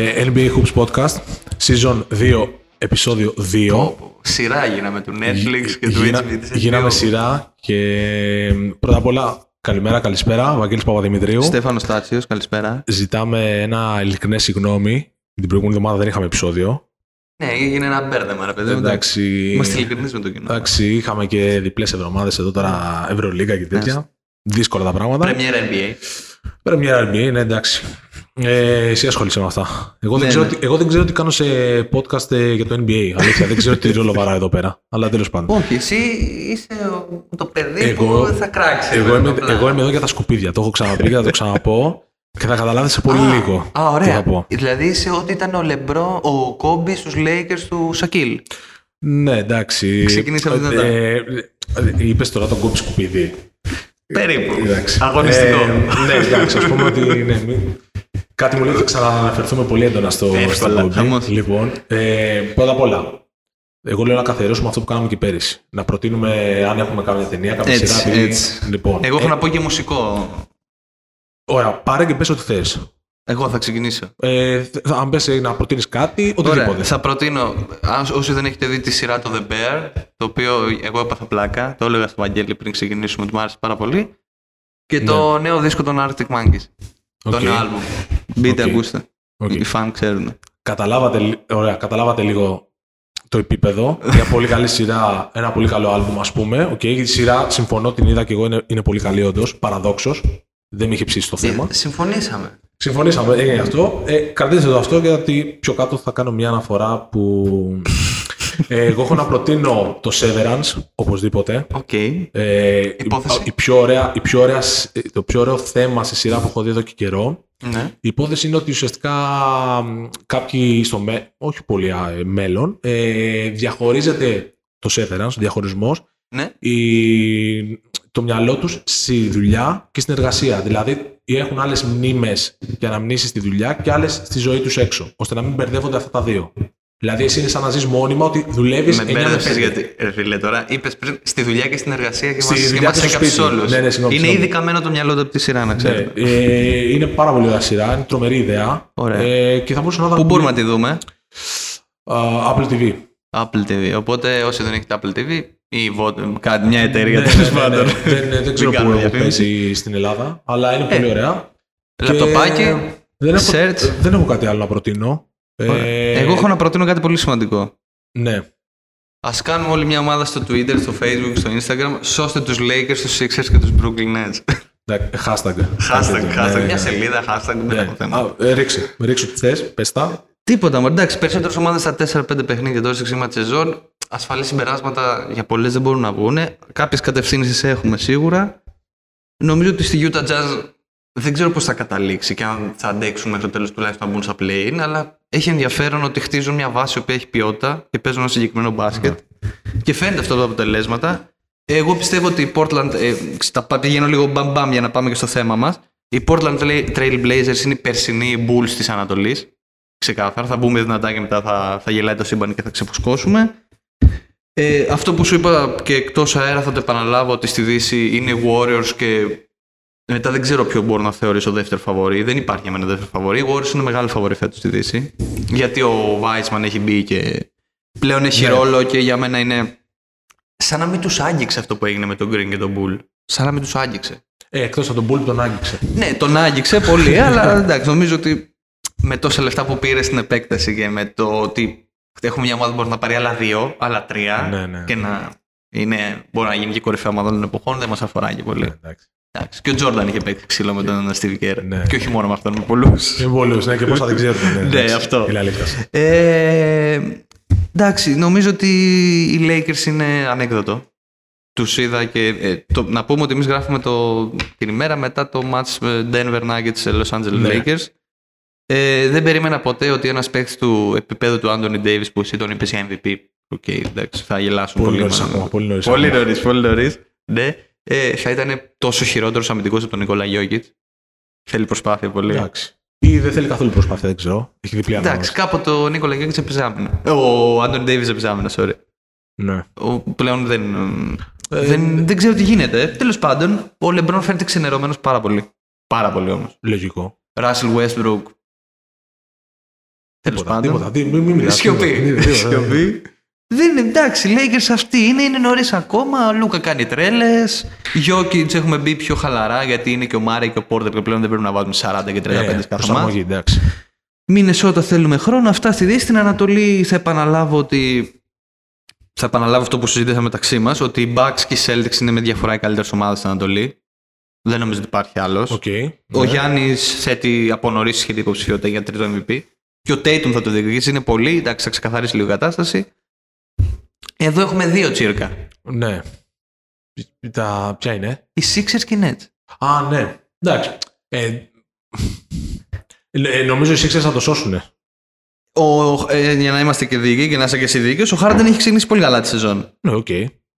Ε, NBA Hoops Podcast, Season 2, επεισόδιο 2. Πω, Σειρά γίναμε του Netflix και του Γίνα- HBO. Γίναμε σειρά και πρώτα απ' όλα καλημέρα, καλησπέρα. Βαγγέλης Παπαδημητρίου. Στέφανος Τάτσιο, καλησπέρα. Ζητάμε ένα ειλικρινές συγγνώμη. Την προηγούμενη εβδομάδα δεν είχαμε επεισόδιο. Ναι, έγινε ένα μπέρδεμα, ρε παιδί. μου. Εντάξει, Είμαστε ειλικρινείς με το κοινό. εντάξει, είχαμε και διπλές εβδομάδες εδώ τώρα Ευρωλίγα και τέτοια. Δύσκολα τα πράγματα. Πρεμιέρα NBA. Πρεμιέρα NBA, ναι, εντάξει. Ε, εσύ ασχολείσαι με αυτά. Εγώ, δεν Ναι, ξέρω ναι. τι, εγώ δεν ξέρω τι κάνω σε podcast ε, για το NBA. Αλήθεια, δεν ξέρω τι ρόλο βαράω εδώ πέρα. Αλλά τέλος πάντων. Όχι, εσύ είσαι ο- το παιδί Εγώ- που θα κράξεις. Εγώ ρε, είμαι, απλά. εγώ είμαι εδώ για τα σκουπίδια. Το έχω ξαναπεί και θα το ξαναπώ. Και θα καταλάβεις σε πολύ Α, λίγο. Α, τι θα ωραία. πω. Δηλαδή είσαι ό,τι ήταν ο Λεμπρό, ο Κόμπι στους Lakers του Σακίλ. Ναι, εντάξει. Ξεκινήσαμε δυνατά. Ε, Είπες τώρα τον κόμπι σκουπίδι. Περίπου. Εντάξει. Αγωνιστικό. Ε, ναι, εντάξει, ας πούμε ότι. Ναι, μην- Κάτι μου λέει ότι θα ξαναναφερθούμε πολύ έντονα στο, στο Εύκολα, κόμπι. χαμός. Λοιπόν, ε, πρώτα απ' όλα, εγώ λέω να καθιερώσουμε αυτό που κάναμε και πέρυσι. Να προτείνουμε αν έχουμε κάποια ταινία, κάποια Έτσι, σειρά. επειδή- έτσι. Λοιπόν, Εγώ έχω ε, να πω και μουσικό. Ωραία, πάρε και πες ό,τι θες. Εγώ θα ξεκινήσω. Ε, th- αν πες ε, να προτείνεις κάτι, Ωραία, οτιδήποτε. θα προτείνω, αν- όσοι δεν έχετε δει τη σειρά το The Bear, το οποίο εγώ έπαθα πλάκα, το έλεγα στο Βαγγέλη πριν ξεκινήσουμε ότι μου άρεσε πάρα πολύ, και το νέο δίσκο των Arctic Monkeys, το Ναι. Οκ. νέο άλμπουμ. Μπείτε, ΟΚ. ακούστε. Οκ. Οι φαν ξέρουν. Καταλάβατε, λι- ωραία, καταλάβατε λίγο το επίπεδο. Μια πολύ καλή σειρά, ένα πολύ καλό άλμπουμ, ας πούμε. ΟΚ, η σειρά, συμφωνώ, την είδα και εγώ, είναι, είναι πολύ καλή όντως, παραδόξως. Δεν με είχε ψήσει το θέμα. Ε, συμφωνήσαμε. Συμφωνήσαμε, έγινε αυτό. Ε, κρατήστε το αυτό γιατί πιο κάτω θα κάνω μια αναφορά που... Ε, εγώ έχω να προτείνω το Severance, οπωσδήποτε. Οκ. Ε, η, Υπόθεση. η πιο ωραία, η πιο ωραία, σ- ε, το πιο ωραίο θέμα σε σειρά που έχω δει εδώ και καιρό. Ναι. Η υπόθεση είναι ότι ουσιαστικά μ, κάποιοι στο με, όχι πολύ α, ε, μέλλον, ε, διαχωρίζεται το Severance, ο διαχωρισμός, Ναι. η, το μυαλό τους στη δουλειά και στην εργασία. Δηλαδή έχουν άλλες μνήμες και αναμνήσεις στη δουλειά και άλλες στη ζωή τους έξω, ώστε να μην μπερδεύονται αυτά τα δύο. Δηλαδή εσύ είναι σαν να ζεις μόνιμα ότι δουλεύεις Με 9 με μπέρδεψες 5. γιατί, ρε φίλε, τώρα είπες πριν στη δουλειά και στην εργασία και Στη μας, και δουλειά μας και στο έκαψες σπίτι. όλους. Ναι, ναι, συγγνώμη, είναι συγγνώμη. ήδη καμένο το μυαλό του από τη σειρά, να Ναι, ξέρετε. ε, είναι πάρα πολύ ωραία σειρά, είναι τρομερή ιδέα. Ωραία. Ε, και θα μπορούσα να ήταν Πού πολύ- μπορούμε να τη δούμε; Α, Apple TV. Apple TV. Οπότε όσοι δεν έχετε Apple TV ή Vodafone, κάτι, μια εταιρεία Ναι, τέλος ναι, ναι, πάντων. ναι. Δεν, δεν ξέρω κάνουμε πού διαφήμιση. παίζει στην Ελλάδα, αλλά είναι πολύ ωραία. Λαπτοπάκι. Και Δεν έχω, search. δεν έχω κάτι άλλο να προτείνω. Ωραία. Ε, Εγώ έχω να προτείνω κάτι πολύ σημαντικό. Ναι. Α κάνουμε όλη μια ομάδα στο Twitter, στο Facebook, στο Instagram. Σώστε τους Lakers, τους Sixers και τους Brooklyn Nets. Ναι, Hashtag. Hashtag, Ναι, hashtag, ναι, μια ναι. σελίδα, hashtag, δεν Ναι. έχω θέμα. Α, ε, Ρίξε. Ρίξε ό,τι θες. Πες τα. Τίποτα, μωρέ. εντάξει, περισσότερες ομάδες στα 4-5 παιχνίδια τώρα στο ξύμα τη σεζόν. Ασφαλή συμπεράσματα για πολλές δεν μπορούν να βγουν. Κάποιες κατευθύνσεις έχουμε σίγουρα. Νομίζω ότι στη Utah Jazz δεν ξέρω πώς θα καταλήξει και αν θα αντέξουν μέχρι το τέλος τουλάχιστον να μπουν στα play-in, αλλά έχει ενδιαφέρον ότι χτίζουν μια βάση που έχει ποιότητα και παίζουν ένα συγκεκριμένο μπάσκετ. Και φαίνεται αυτό τα αποτελέσματα. Εγώ πιστεύω ότι η Portland. Ε, τα πα- πηγαίνω λίγο μπαμ μπαμ για να πάμε και στο θέμα μας. Οι Portland Trail Blazers είναι οι περσινοί Bulls της Ανατολής. Ξεκάθαρα. Θα μπούμε δυνατά και μετά θα, θα γελάει το σύμπαν και θα ξεφουσκώσουμε. Ε, αυτό που σου είπα και εκτός αέρα θα το επαναλάβω ότι στη Δύση είναι οι Warriors και μετά δεν ξέρω ποιο μπορώ να θεωρήσω δεύτερο φαβορή. Δεν υπάρχει για μένα δεύτερο φαβορή. Οι Warriors είναι μεγάλο φαβορή φέτος στη Δύση. Γιατί ο Weissman έχει μπει και πλέον έχει Ναι. ρόλο και για μένα είναι. Σαν να μην τους άγγιξε αυτό που έγινε με τον Green και τον Bull. Σαν να μην τους άγγιξε. Ε, εκτός από τον Bull που τον άγγιξε. Ναι, τον άγγιξε πολύ, αλλά εντάξει, νομίζω ότι με τόσα λεφτά που πήρε στην επέκταση και με το ότι έχουμε μια ομάδα που μπορεί να πάρει άλλα δύο, άλλα τρία Ναι, ναι. και να είναι, μπορεί να γίνει και κορυφαία ομάδα των εποχών, δεν μας αφορά και πολύ. Ναι, εντάξει. Εντάξει. Και ο Τζόρνταν είχε παίξει ξύλο με τον Steve Kerr. Ναι. Και όχι μόνο με αυτόν, με πολλούς. Είναι πολλούς, ναι, και πόσα δεν ξέρουν. Ναι, εντάξει. αυτό. Είναι αλήθειας. Ε, εντάξει, νομίζω ότι οι Lakers είναι ανέκδοτο. Τους είδα και. ε, το, να πούμε ότι εμείς γράφουμε το, την ημέρα μετά το match με Denver Nuggets Los Angeles Ναι. Lakers. Ε, δεν περίμενα ποτέ ότι ένας παίκτης του επίπεδου του Anthony Davis που εσύ τον είπες για MVP. Οκ, εντάξει, θα γελάσουν Πολύ πολύ. νωρίς μάλλον. ακόμα. Πολύ νωρίς Πολύ ακόμα. νωρίς, πολύ νωρίς. Ναι. Ε, θα ήταν τόσο χειρότερος αμυντικός από τον Νικόλα Γιόκιτς. Θέλει προσπάθεια πολύ. Εντάξει. Ή δεν θέλει καθόλου προσπάθεια, δεν ξέρω. Έχει διπλή Εντάξει, ανάγνωση. κάποτε ο Νίκολα Γιόκιτς έπαιζε άμυνα. Ο Anthony Davis έπαιζε άμυνα, sorry. Ναι. Ο, πλέον δεν, Ε, δεν, δεν ξέρω τι γίνεται. Τέλος πάντων, ο Λεμπρόν φαίνεται ξενερωμένος πάρα πολύ. Πάρα πολύ όμως. Λογικό. Russell Westbrook Τέλος Τίποτα, πάντων. τίποτα. Τι- Μην μην μιλάς, Σιωπή. Τίποτα. Τίποτα, Σιωπή. Δεν είναι εντάξει, οι Lakers αυτοί είναι, είναι νωρίς ακόμα. Ο Λούκα κάνει τρέλες. Γιώκητς έχουμε μπει πιο χαλαρά γιατί είναι και ο Μάρε και ο Πόρτερ και πλέον δεν πρέπει να βάζουμε 40 και 35 Ε, κάθε μάτς. προσαρμογή, εντάξει. Μινεσότα θέλουμε χρόνο. Αυτά στη Δύση. Στην Ανατολή θα επαναλάβω ότι. Θα επαναλάβω αυτό που συζητήσαμε μεταξύ μας, ότι οι Bucks και οι Celtics είναι με διαφορά οι καλύτερες ομάδες στην Ανατολή. Δεν νομίζω ότι υπάρχει άλλος. Οκ. Ο Ναι. Γιάννης θέτει από νωρίς σχετική υποψηφιότητα για τρίτο MVP. Και ο Tatum θα το διεκδικήσει. Είναι πολύ. Εντάξει, θα ξεκαθαρίσει λίγο η κατάσταση. Εδώ έχουμε δύο τσίρκα. Ναι. Τα... Ποια είναι; Οι Sixers και οι Nets. Α, ναι. Εντάξει. Ε, ε, νομίζω οι Sixers θα το σώσουν. Ο, ε, για να είμαστε και δίκαιοι και να είσαι και εσύ δίκαιος, ο Harden έχει ξεκινήσει πολύ καλά τη σεζόν. Ναι, οκ.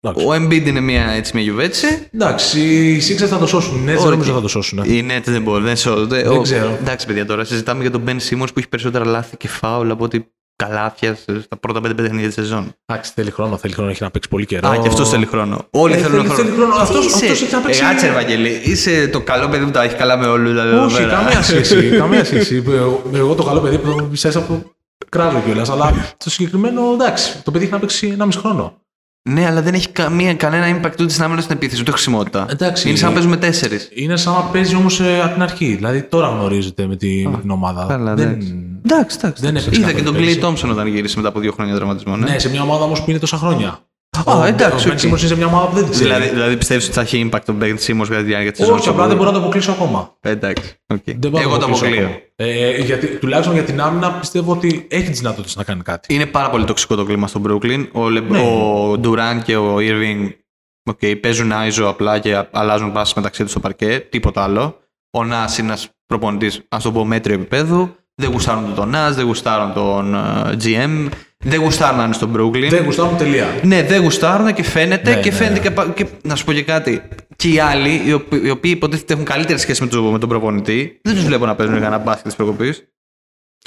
Εντάξει. Ο Embiid είναι μια, έτσι, μια γιουβέτσι. Εντάξει, οι Sixers θα το σώσουν. Ναι, δεν Όχι. νομίζω θα το σώσουν. Οι Nets δεν μπορούν, δεν σώζονται. Δεν Ο- ξέρω. Εντάξει, παιδιά, τώρα συζητάμε για τον Ben Simmons που έχει περισσότερα λάθη και φάουλ από ότι καλάθιας στα πρώτα πέντε παιχνίδια της σεζόν. Εντάξει, θέλει χρόνο, θέλει χρόνο, έχει να παίξει πολύ καιρό. Α, και αυτός θέλει χρόνο. Όλοι Ε, θέλουν θέλει- χρόνο. θέλει χρόνο. Τι Αυτός- είσαι; αυτός έχει να παίξει- Ε, κάτσε, Ευαγγελή. Είσαι το καλό παιδί που τα έχει καλά με όλους. Δηλαδή, εδώ Όχι, πέρα. καμία σχέση. καμία σχέση. Εγώ, εγώ το καλό παιδί που πιστεύω που κράζω κιόλας. Αλλά στο συγκεκριμένο, εντάξει, το παιδί έχει να παίξει ένα μισό χρόνο. Ναι, αλλά δεν έχει καμία, κανένα impact ούτε στην άμυνα στην επίθεση, ούτε χρησιμότητα. Εντάξει. Είναι σαν να παίζουμε τέσσερις. Είναι σαν να παίζει όμως από την αρχή. Δηλαδή τώρα γνωρίζεται με, τη, με την ομάδα. Καλά, δεν... εντάξει. Εντάξει, εντάξει. Δεν έπαιξε Είδα καθόλου και τον πέρυσι. Clay Thompson όταν γύρισε μετά από δύο χρόνια τραυματισμό. Ναι. Ναι, σε μια ομάδα όμως που είναι τόσα χρόνια. Α, εντάξει, Ο Ben οκ. Simmons είναι σε μια ομάδα που δεν την ξέρει. Δηλαδή, δηλαδή πιστεύεις ότι θα έχει impact τον Ben Simmons κατά τη διάρκεια της σεζόν. Όχι, απλά δεν μπορώ να το αποκλείσω ακόμα. Εντάξει. οκ. Δεν μπορώ Εγώ να το αποκλείσω αποκλείω. ακόμα. Ε, γιατί, τουλάχιστον για την άμυνα πιστεύω ότι έχει τις δυνατότητες να κάνει κάτι. Είναι πάρα πολύ τοξικό το κλίμα στο Brooklyn. Ο, Λε... Ναι. ο Durant και ο Irving okay, παίζουν iso απλά και αλλάζουν πάσες μεταξύ τους στο παρκέ. Τίποτα άλλο. Ο Nash είναι ένας προπονητής, ας το πω, μέτριο επίπεδου. Δεν γουστάρουν τον Nash, δεν γουστάρουν τον ε, GM, δεν γουστάρουν να είναι στο Brooklyn. Δεν γουστάρουν τελεία. Ναι, δεν γουστάρουν και φαίνεται Ναι, και ναι, φαίνεται ναι. και, πα- και. Να σου πω και κάτι. Και οι άλλοι, οι οποίοι, οι οποίοι υποτίθεται έχουν καλύτερη σχέση με, το, με τον προπονητή, δεν τους βλέπω να παίζουν κανένα μπάσκετ της προκοπής.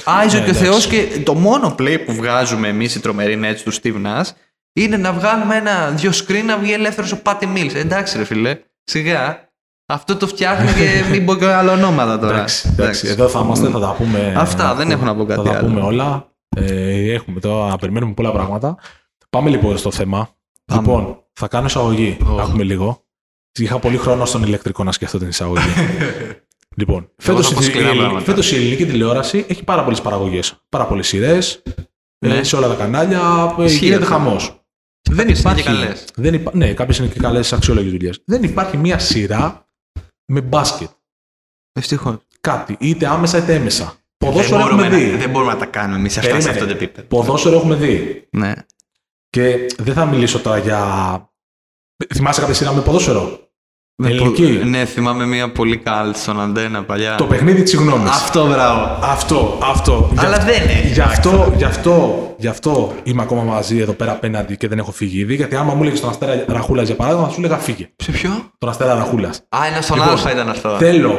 Άιζο Ναι, και ο εντάξει. Θεός και το μόνο play που βγάζουμε εμείς οι τρομεροί nets του Steve Nash είναι να βγάλουμε ένα δύο screen να βγει ελεύθερος ο Patty Mills. Εντάξει, ρε φιλέ, σιγά. Αυτό το φτιάχνει και μην πω και άλλα ονόματα τώρα. Εντάξει, εντάξει, εδώ θα είμαστε, θα τα πούμε. Αυτά, δεν έχω να πω κάτι Θα τα άλλο. πούμε όλα. Ε, έχουμε τώρα να περιμένουμε πολλά πράγματα. Πάμε λοιπόν στο θέμα. Πάμε. Λοιπόν, θα κάνω εισαγωγή. Ω. Έχουμε λίγο. Είχα πολύ χρόνο στον ηλεκτρικό να σκεφτώ την εισαγωγή. λοιπόν, φέτος, θα πω η- σκληρά η, πράγματα. φέτος η ελληνική τηλεόραση έχει πάρα πολλές παραγωγές. Πάρα πολλές σειρές. Ναι. σε όλα τα κανάλια. ε, Ισχύει γίνεται αυτό. χαμός. Δεν Κάποιες είναι υπάρχει. και καλές. Δεν υπά... Ναι, κάποιες είναι και καλές αξιόλογε δουλειέ. Δεν υπάρχει μία σειρά με μπάσκετ. Ευτυχώ. Κάτι. Είτε άμεσα είτε έμεσα. Δεν Ποδόσφαιρο έχουμε μπορούμε, δει. να, δεν μπορούμε να τα κάνουμε εμείς αυτά σε Περίμενε. αυτό το επίπεδο. Ποδόσφαιρο έχουμε δει. Ναι. Και δεν θα μιλήσω τώρα για. Θυμάσαι κάποια σειρά με ποδόσφαιρο; Με Ελληνική; πο- Ναι, θυμάμαι μια πολύ καλή στον Αντένα παλιά. Το παιχνίδι της συγγνώμη. Αυτό μπράβο. Αυτό, αυτό. Αλλά Γι' δεν έχει. Γι' αυτό, γι, αυτό, γι' αυτό είμαι ακόμα μαζί εδώ πέρα απέναντι και δεν έχω φύγει ήδη. Γιατί άμα μου έλεγες τον Αστέρα Ραχούλας για παράδειγμα, θα σου έλεγα φύγε. Σε ποιο; Τον Αστέρα Ραχούλας. Α, ένα στον Λοιπόν, Α ήταν αυτό. Θέλω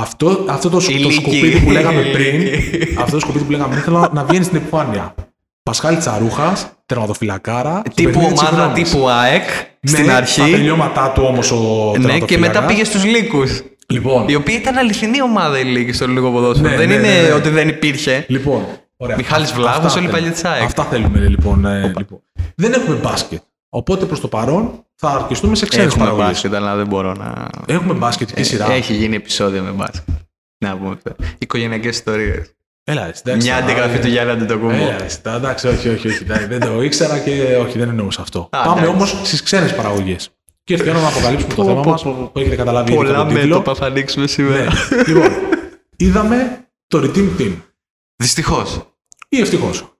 αυτό, αυτό το, το Ηλίκη. σκουπίδι που λέγαμε πριν. Ηλίκη. αυτό το σκουπίδι που λέγαμε πριν θέλω να βγαίνει στην επιφάνεια. Πασχάλη Τσαρούχας, τερματοφυλακάρα. στο Τύπου παιχνίδι της ομάδα συγγνώμης. τύπου ΑΕΚ στην Ναι, Τα αρχή. τελειώματά του όμως ο Ναι, και μετά τερματοφύλακας. πήγε στους Λύκους. Λοιπόν, Η οποία ήταν αληθινή ομάδα η Λύκη στο λίγο ποδόσφαιρο. Ναι, δεν ναι, είναι ναι, ναι. ότι δεν υπήρχε. λοιπόν. Ωραία. Μιχάλης Αυτά Βλάχος, όλοι θέλουμε. παλιοί της ΑΕΚ. Αυτά θέλουμε λοιπόν, ε, λοιπόν. Δεν έχουμε μπάσκετ. Οπότε προς το παρόν θα αρκεστούμε σε ξένε Έχουμε παραγωγές. μπάσκετ, αλλά δεν μπορώ να. Έχουμε μπάσκετική σειρά. Έχει γίνει επεισόδιο με μπάσκετ. Να πούμε. Οικογενειακές ιστορίες. Έλα, έτσι, εντάξει, Μια τώρα, αντιγραφή ε, του Γιάννη Αντιτοκούμπο. Έλα, έτσι, τώρα, εντάξει, όχι, όχι, όχι. εντάξει, Δεν το ήξερα και όχι, δεν εννοούσα αυτό. Α, Πάμε εντάξει. όμως στις ξένες παραγωγές. Και ήρθε η ώρα να αποκαλύψουμε το Πω, θέμα πω, μας πω. που έχετε καταλάβει ήδη από Πολλά τον τίτλο. μέτωπα θα ανοίξουμε σήμερα. Ναι. λοιπόν, είδαμε το Redeem Team. Δυστυχώς. Ή ευτυχώς.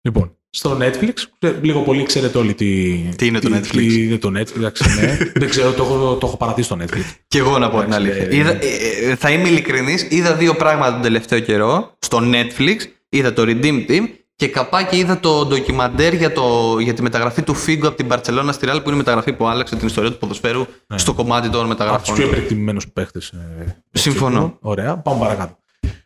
Λοιπόν, στο Netflix, ξέ- λίγο πολύ ξέρετε όλοι τι, Τι είναι το Netflix; Τι είναι το Netflix, εντάξει, ναι. Δεν ξέρω, το έχω, το έχω παρατήσει στο Netflix. Και εγώ να πω την Εντάξει, αλήθεια. ε, Είδα, ε, ε, θα είμαι ειλικρινής. Είδα δύο πράγματα τον τελευταίο καιρό στο Netflix. Είδα το Redeem Team και καπάκι είδα το ντοκιμαντέρ για, το, για τη μεταγραφή του Φίγκο από την Παρσελόνα στη Ρεάλ που είναι η μεταγραφή που άλλαξε την ιστορία του ποδοσφαίρου στο κομμάτι των Από του μεταγραφών. πιο του. υπερεκτιμημένου παίχτε. Συμφωνώ. Ωραία, πάμε παρακάτω.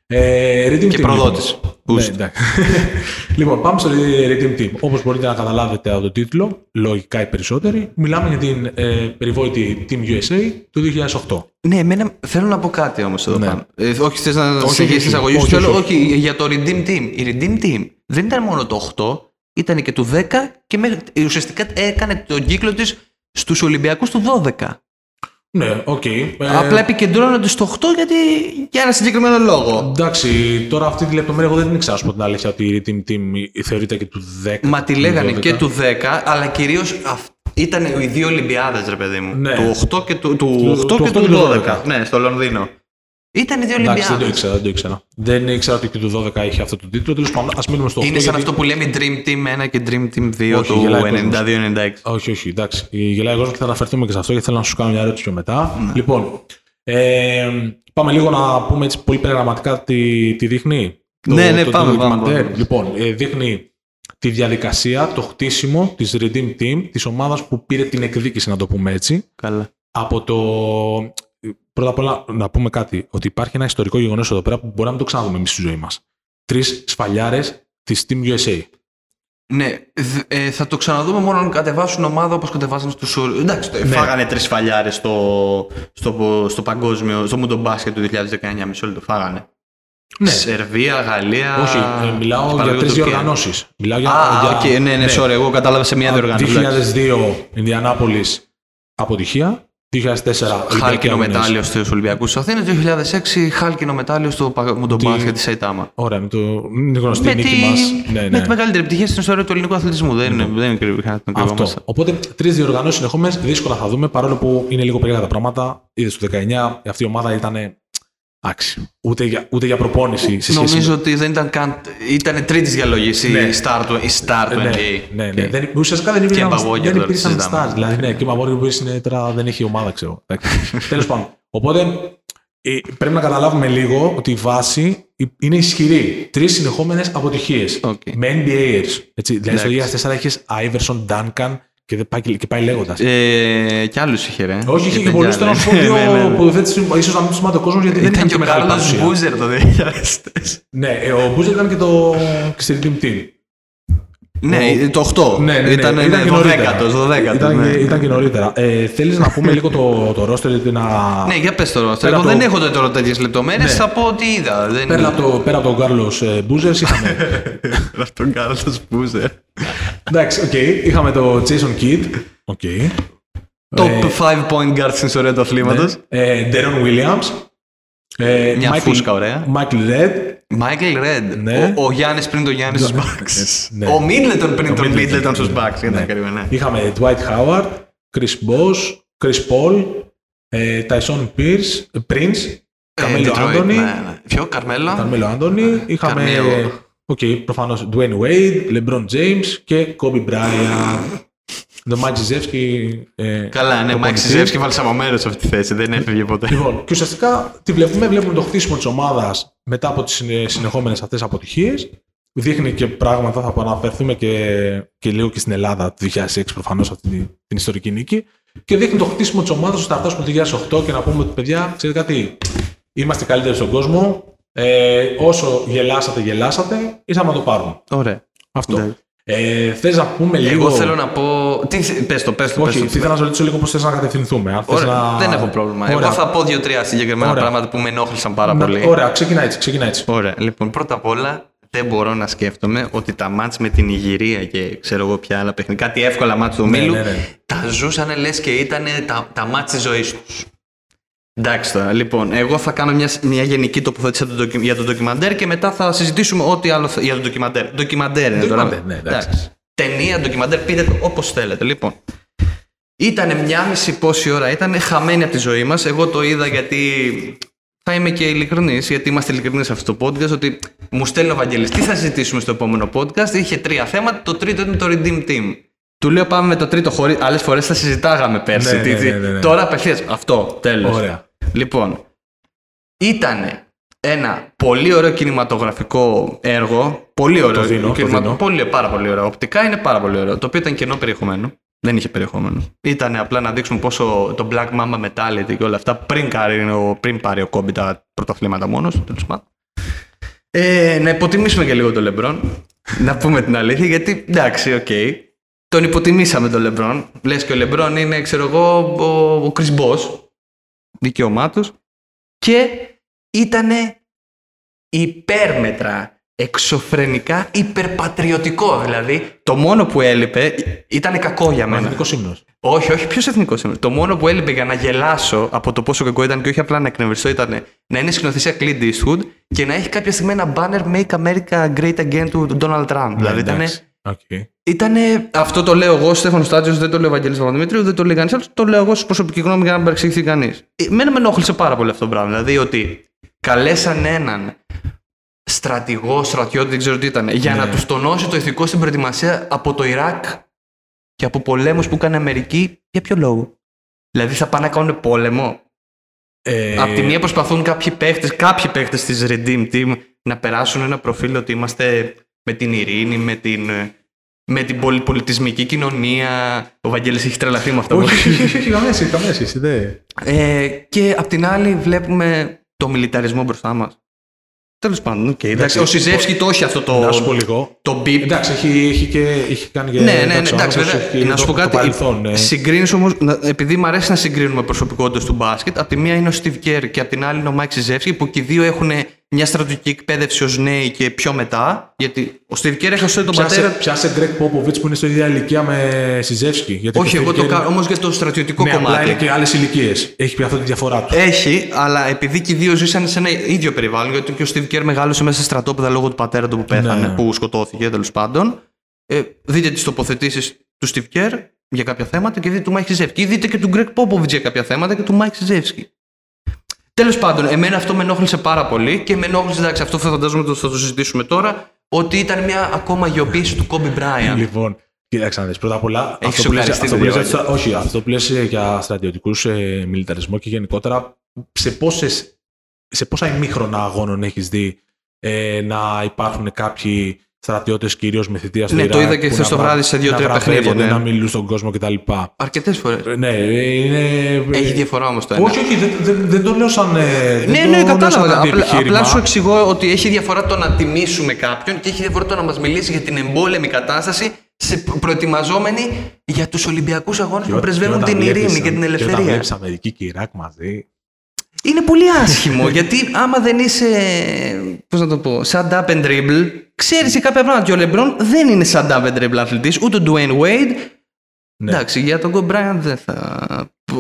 Ε, Redeem Και Team, προδότης. Λοιπόν. Ναι, Boost. εντάξει. λοιπόν, πάμε στο Redeem Team. Όπως μπορείτε να καταλάβετε από τον τίτλο, λογικά οι περισσότεροι, μιλάμε για την ε, περιβόητη Team USA του 2008. Ναι, εμένα θέλω να πω κάτι όμως εδώ Ναι. πάνω. Ε, όχι, θες να Όχι, συνεχίσει όχι, την εισαγωγή σου. όχι, Θέλω, όχι. όχι, για το Redeem Team. Η Redeem Team δεν ήταν μόνο το 8, ήταν και το 10 και μέχρι, ουσιαστικά έκανε τον κύκλο της στους Ολυμπιακούς του 12. Ναι, οκ. Ε, Απλά επικεντρώνονται στο 8 γιατί για ένα συγκεκριμένο λόγο. Εντάξει, τώρα αυτή τη λεπτομέρεια εγώ δεν την ήξερα, να σου πω την αλήθεια, ότι η Redeem Team θεωρείται και του 10. Μα τη του λέγανε 12. και του 10, αλλά κυρίως ήταν οι δύο Ολυμπιάδες, ρε παιδί μου. Ναι. Του 8 και του, του, Του- 8 του και 8 του και του 12. 12. Ναι, στο Λονδίνο. Ήταν οι δύο Εντάξει, δεν το Ολυμπιάδε. ήξερα, δεν το ήξερα. Δεν ήξερα ότι και του 12 είχε αυτό το τίτλο. Τέλος πάντων, ας μείνουμε στο 8. Είναι σαν γιατί- αυτό που λέμε Dream Team 1 και Dream Team 2 Όχι, του γελάει ο κόσμος. 92-96. Όχι, όχι, εντάξει. Η γελάει ο κόσμος και θα αναφερθούμε και σε αυτό γιατί θέλω να σου κάνω μια ερώτηση πιο μετά. Ναι. Λοιπόν, ε, πάμε λίγο να πούμε έτσι πολύ περιγραμματικά τι, τι δείχνει. Ναι, ναι, πάμε, ντοκιμαντέρ. πάμε. Λοιπόν, ε, δείχνει τη διαδικασία, το χτίσιμο της Redeem Team, της ομάδας που πήρε την εκδίκηση, να το πούμε έτσι, Καλά. από το. Πρώτα απ' όλα, να πούμε κάτι. Ότι υπάρχει ένα ιστορικό γεγονός εδώ πέρα που μπορεί να μην το ξαναδούμε εμείς στη ζωή μας. Τρεις σφαλιάρες της Team USA. Ναι, δ- ε, θα το ξαναδούμε μόνο αν κατεβάσουν ομάδα όπως κατεβάσαν στους. Εντάξει, το, Ναι. φάγανε τρεις φαλιάρε στο, στο, στο παγκόσμιο, στο Μουντο Μπάσκετ του 2019. Μισό λεπτό φάγανε. Ναι. Σερβία, Γαλλία. Όχι, ε, μιλάω για Παναγιώτη τρεις Τουρκία. διοργανώσεις. Μιλάω για. Α, για οκ, ναι, ναι, sorry, εγώ κατάλαβα σε μια διοργάνωση. εντάξει. 2002 Ινδιανάπολη αποτυχία. 2004 Ολυμπιακοί Χάλκινο Αγώνες. μετάλλιο στους Ολυμπιακούς της Αθήνας. 2006 χάλκινο μετάλλιο στο Μουντο Τι- Μπάσκετ της Σαϊτάμα. Ωραία, με το είναι γνωστή Με, νίκη τη... μας. Ναι, με ναι. τη μεγαλύτερη επιτυχία στην ιστορία του ελληνικού αθλητισμού. Δεν είναι, δεν είναι κρυβ- να τον Αυτό. κρυβόμαστε. Οπότε τρεις διοργανώσεις συνεχόμενες δύσκολα θα δούμε παρόλο που είναι λίγο περίεργα τα πράγματα. Είδες στο 19 αυτή η ομάδα ήταν. Εντάξει. Ούτε για, ούτε για προπόνηση σε σχέση Νομίζω ότι δεν ήταν καν. ήταν τρίτης διαλογής η Ναι. star του, η star του Ναι, NBA. ναι, ναι. Και- Δεν, ουσιαστικά δεν υπήρχαν, Μπαγόγια δεν τώρα υπήρχαν συζητάμε. stars. Δηλαδή, ναι, και ο Μαβόρη που είναι τώρα δεν έχει ομάδα, ξέρω. Τέλος πάντων. Οπότε ε, πρέπει να καταλάβουμε λίγο ότι η βάση είναι ισχυρή. Τρεις συνεχόμενες αποτυχίες. Οκ. Με NBAers. Έτσι. Δηλαδή στο Εντάξει. 2004 είχες Iverson, Duncan και, δεν πάει, και πάει λέγοντας. Ε, κι άλλους είχε, ρε. Όχι, είχε και Ήταν πολλούς. κι Θέλω να άλλοι. σου πω δύο Ναι, ναι, ναι. που δεν ίσως να μην του θυμάται ο κόσμος γιατί δεν Ήταν ήταν και ο μεγάλη Κάρλο παρουσία. Μπούζερ το 2004. Ναι, ε, ο Μπούζερ ήταν και το και στη Team Team. Ναι, το 8. Ναι, ναι, ναι. Ήταν, Ήταν και 12 νωρίτερα. το 12 Ήταν, ναι. και- ήταν και νωρίτερα. Ε, Θέλεις να πούμε λίγο το, το roster γιατί να. Ναι, για πες το ρόστερ. Πέρα Εγώ από δεν το- έχω τώρα τέτοιες λεπτομέρειες. Ναι. Θα πω ότι είδα. Δεν... Πέρα από, το, πέρα από τον Κάρλο Μπούζερ, είχαμε. από τον Κάρλο Μπούζερ. Εντάξει, οκ. Είχαμε το Jason Kidd. Οκ. Top 5 point guard στην ιστορία του αθλήματος. Ε, Deron Williams. Ε, Μια Michael- φούσκα, ωραία. Michael Redd. Michael Redd. Ναι. Ο, ο Γιάννης πριν τον Γιάννη στους Bucks. Ναι. Ο Μίτλετον πριν Ο τον Middleton. Middleton στους Bucks. Για να Ναι. κάνουμε, ναι. Είχαμε Dwight Howard, Chris Bosh, Chris Paul, ε, Tayshaun Pierce, ε, Prince, Carmelo Detroit, Anthony. ναι, ναι. Ποιο, Carmelo. Carmelo Anthony. Είχαμε. Καρμέλο. Οκ, προφανώς Dwayne Wade, LeBron James και Kobe Bryant. Το Μάιτ Ζεύσκι. Ε, Καλά, ναι, Μάικ προπονητής. Σιζεύσκι βάλει από μέρος σε αυτή τη θέση. Δεν έφευγε ποτέ. Λοιπόν, και ουσιαστικά τι βλέπουμε, βλέπουμε το χτίσιμο της ομάδας μετά από τις συνεχόμενες αυτές αποτυχίες. Δείχνει και πράγματα, θα αναφερθούμε και, και λίγο και στην Ελλάδα του 2006 προφανώς αυτή την, την ιστορική νίκη. Και δείχνει το χτίσιμο της ομάδας ώστε να φτάσουμε το 2008 και να πούμε ότι παιδιά, ξέρετε κάτι, είμαστε καλύτεροι στον κόσμο. Ε, όσο γελάσατε, γελάσατε, ήρθαμε να το πάρουμε. Ωραία. Αυτό. Ναι. Ε, Θες να πούμε λίγο. Εγώ θέλω να πω. Τι... θε- Πες το, πες το. πες Όχι, το. θέλω να σε ρωτήσω λίγο πώς θες να κατευθυνθούμε. Αν θες Ωραία, να... Δεν έχω πρόβλημα. Ωραία. Εγώ θα πω δύο-τρία συγκεκριμένα Ωραία. πράγματα που με ενόχλησαν πάρα Να- πολύ. Ωραία, ξεκινά έτσι. Ξεκινά έτσι. Ωραία. Λοιπόν, πρώτα απ' όλα δεν μπορώ να σκέφτομαι ότι τα μάτς με την Ιγυρία και ξέρω εγώ ποια άλλα παιχνίδια, κάτι εύκολα μάτς του Ναι, Μήλου, ναι, ναι. τα ζούσαν λες και ήταν τα, τα μάτς της ζωής τους. Εντάξει τώρα, λοιπόν, εγώ θα κάνω μια, μια γενική τοποθέτηση για το, ντοκι- για το ντοκιμαντέρ και μετά θα συζητήσουμε ό,τι άλλο θε- για το ντοκιμαντέρ. Ντοκιμαντέρ είναι τώρα. Ντοκιμαντέρ, ναι, εντάξει. Ταινία, ντοκιμαντέρ, πείτε το όπως θέλετε. Λοιπόν, ήταν μια μισή πόση ώρα, ήταν χαμένη από τη ζωή μας. Εγώ το είδα γιατί θα είμαι και ειλικρινής, γιατί είμαστε ειλικρινείς σε αυτό το podcast, ότι μου στέλνει ο Βαγγέλης τι θα συζητήσουμε στο επόμενο podcast; Είχε τρία θέματα. Το τρίτο ήταν το Redeem Team. Του λέω πάμε με το τρίτο χωρί. Άλλες φορές θα συζητάγαμε πέρσι. Ναι, τι- ναι, τι- ναι, ναι, ναι. Τώρα απευθείας. Αυτό, τέλος. Ωραία. Λοιπόν, ήταν ένα πολύ ωραίο κινηματογραφικό έργο. Πολύ ωραίο. Το δίνω, το κινημα- δίνω. Πολύ, πάρα πολύ ωραίο. Οπτικά είναι πάρα πολύ ωραίο. Το οποίο ήταν κενό περιεχομένου. Δεν είχε περιεχόμενο. Ήταν απλά να δείξουμε πόσο το Black Mamba Mentality και όλα αυτά πριν, πάρει ο- πριν πάρει ο Kobe τα πρωταθλήματα μόνος του. τέλος πάντων. Ε, να υποτιμήσουμε και λίγο τον Λεμπρόν. να πούμε την αλήθεια, γιατί εντάξει, οκ. Τον υποτιμήσαμε τον Λεμπρόν. Λες και ο Λεμπρόν είναι, ξέρω εγώ, ο, ο Chris Bosh. Δικαίωμά τους. Και ήτανε υπέρμετρα εξωφρενικά υπερπατριωτικό. Δηλαδή, το μόνο που έλειπε ήταν κακό για μένα. Εθνικός ύμνος. Όχι, όχι, ποιος εθνικός ύμνος. Το μόνο που έλειπε για να γελάσω από το πόσο κακό ήταν και όχι απλά να εκνευριστώ ήταν να είναι σκηνοθεσία Clint Eastwood και να έχει κάποια στιγμή ένα banner Make America Great Again του Donald Trump. δηλαδή ήταν. Okay. Ήτανε, αυτό το λέω εγώ, Στέφανος Στάτζο, δεν το λέω Ευαγγέλης Παπαδημήτριου, δεν το λέει κανείς άλλος. Το λέω εγώ στην προσωπική γνώμη για να μην παρεξηγηθεί κανείς. Μένα με ενόχλησε πάρα πολύ αυτό το πράγμα. Δηλαδή ότι καλέσαν έναν στρατηγό, στρατιώτη, δεν ξέρω τι ήταν, για Ναι. να του τονώσει το ηθικό στην προετοιμασία από το Ιράκ και από πολέμους που έκανε η Αμερική. Για ποιο λόγο; Δηλαδή θα πάνε να κάνουν πόλεμο; Ε, Απ' τη μία προσπαθούν κάποιοι παίχτες, κάποιοι παίχτες της Redeem Team να περάσουν ένα προφίλ ότι είμαστε με την ειρήνη, με την, με την πολυπολιτισμική κοινωνία. Ο Βαγγέλης έχει τρελαθεί με αυτό. όχι, όχι, όχι, όχι, καμία σχέση, καμία σχέση, δεν. Ε, και απ' την άλλη βλέπουμε το μιλιταρισμό μπροστά μας. Τέλος πάντων, okay, εντάξει. Ο Σιζεύσκι το όχι αυτό το, Να σου πω λίγο. το beep. Εντάξει, έχει, έχει, και, έχει κάνει και. Ναι, ναι, ναι, εντάξει, ο άνθρωπος βέβαια. έχει Να σου το- πω το κάτι. παρελθόν, ναι. Συγκρίνεις όμως, επειδή μου αρέσει να συγκρίνουμε προσωπικότητες του μπάσκετ, από τη μία είναι ο Steve Kerr και από την άλλη είναι ο Mike Σιζεύσκι, που και οι δύο έχουν μια στρατιωτική εκπαίδευση ως νέοι και πιο μετά. Γιατί ο Steve Kerr έχει τον Πιάσε, πατέρα. πιάσε Γκρέκ Πόποβιτ που είναι στο ίδια ηλικία με Σιζεύσκι. γιατί Όχι, το εγώ το Steve Kerr- κάνω όμως για το στρατιωτικό Ναι, απλά κομμάτι. είναι και άλλες ηλικίες. Έχει πει αυτό τη διαφορά του. Έχει, αλλά επειδή και οι δύο ζήσαν σε ένα ίδιο περιβάλλον, γιατί και ο Steve Kerr μεγάλωσε μέσα σε στρατόπεδα λόγω του πατέρα του που πέθανε, Ναι. που σκοτώθηκε τέλος πάντων. Ε, δείτε τις τοποθετήσεις του Steve Kerr για κάποια θέματα και δείτε του Mike Krzyzewski. Ή δείτε και του Greg Popovich για κάποια θέματα και του Mike Krzyzewski. Τέλος πάντων, εμένα αυτό με ενόχλησε πάρα πολύ και με ενόχλησε, εντάξει, αυτό θα φαντάζομαι το θα το συζητήσουμε τώρα, ότι ήταν μια ακόμα γεωποίηση του Kobe Bryant. Λοιπόν, κοίταξε να δεις. Πρώτα απ' όλα, Έχεις αυτό που, λες, σοκαριστεί, αυτό, που λες, δεν για τους- όχι, αυτό που λες για στρατιωτικούς ε, μιλιταρισμό και γενικότερα, σε, πόσες, σε πόσα ημίχρονα αγώνων έχεις δει ε, να υπάρχουν κάποιοι στρατιώτες κυρίως με θητεία στο Ναι, Ιράκ, το είδα και που χθες να το βρα- βράδυ σε δύο-τρία να παιχνίδια, βραβεύονται, ναι. Να μιλούν στον κόσμο κτλ. Αρκετές φορές. Ε, Ναι, ε, είναι. Έχει διαφορά όμως το ένα. Όχι, όχι, δεν, δεν, δεν το λέω σαν. ε, δεν Ναι, το ναι, λέω σαν κατάλαβα. Απλά, αντιεπιχείρημα. απλά σου εξηγώ ότι έχει διαφορά το να τιμήσουμε κάποιον και έχει διαφορά το να μας μιλήσει για την εμπόλεμη κατάσταση σε προ- προετοιμαζόμενοι για τους Ολυμπιακούς Αγώνες που Και ό- πρεσβεύουν όταν την βλέπεις- ειρήνη και την Και όταν ελευθερία. βλέπεις Αμερική και Ιράκ μαζί. Είναι πολύ άσχημο γιατί άμα δεν είσαι. Πώς να το πω, σαν dab and dribble, ξέρεις κάποια πράγματα. Και ο Λεμπρόν δεν είναι σαν dab and dribble αθλητής, ούτε ο Dwayne Wade. Ναι. Εντάξει, για τον Kobe Bryant δεν θα.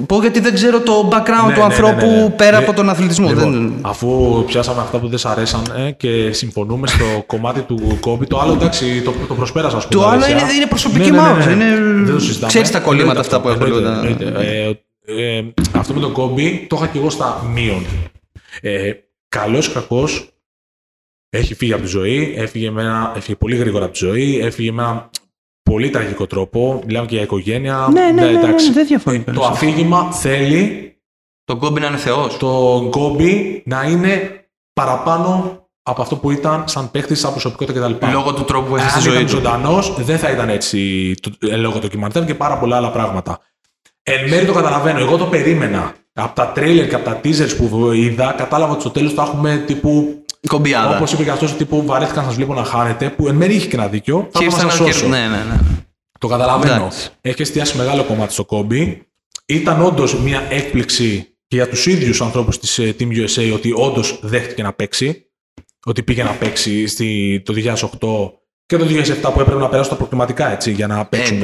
Πω γιατί δεν ξέρω το background Ναι, του ναι, ανθρώπου ναι, ναι, ναι. πέρα Ναι. από τον αθλητισμό. Λοιπόν, δεν... Αφού πιάσαμε αυτά που δεν σ' αρέσαν ε, και συμφωνούμε στο κομμάτι του Κόμπι, το άλλο εντάξει, το, το προσπέρασα, ας πούμε. Το άλλο αλήθεια. είναι, είναι προσωπική Ναι, ναι, ναι, μάουζα. ναι. Είναι... Δεν το συζητάμε. Ξέρεις τα κολλήματα Εννοείται αυτά που αυτό, έχουν. εννοείται, τα- εννοείται. Ε, ε, αυτό με τον Κόμπι το είχα και εγώ στα μείον. Ε, Καλός ή κακός, έχει φύγει από τη ζωή, έφυγε, με ένα, έφυγε πολύ γρήγορα από τη ζωή, έφυγε με ένα πολύ τραγικό τρόπο. Μιλάμε και για οικογένεια. Ναι, ναι, ναι, ναι, εντάξει. δεν διαφωνεί. Το αφήγημα θέλει Το Kobe να είναι θεός. το Γκόμπι να είναι παραπάνω από αυτό που ήταν σαν παίχτης, σαν προσωπικότητα κτλ. Λόγω του τρόπου που έχεις στη Αν ζωή ήταν του. ζωντανός, δεν θα ήταν έτσι το, ε, λόγω ντοκιμαντέρ και πάρα πολλά άλλα πράγματα. Εν μέρει το καταλαβαίνω. Εγώ το περίμενα. Από τα τρέιλερ και από τα teasers που είδα, κατάλαβα ότι στο τέλος θα έχουμε τύπου. Κομπιάδα. Όπως είπε και αυτός, τύπου βαρέθηκα να σας βλέπω να χάνετε. Που εν μέρει είχε και ένα δίκιο. Θα Και ήρθα να ήρθαν σας να σώσω. κερδίσουν. Ναι, ναι, ναι. Το καταλαβαίνω. Εντάξει. Έχει εστιάσει μεγάλο κομμάτι στον Κόμπι. Ήταν όντως μια έκπληξη και για τους ίδιους ανθρώπους της ε, Team USA ότι όντως δέχτηκε να παίξει. Ότι πήγε να παίξει στη, το 2008 και το 2007 που έπρεπε να περάσουν τα προκριματικά έτσι, για να παίξουν.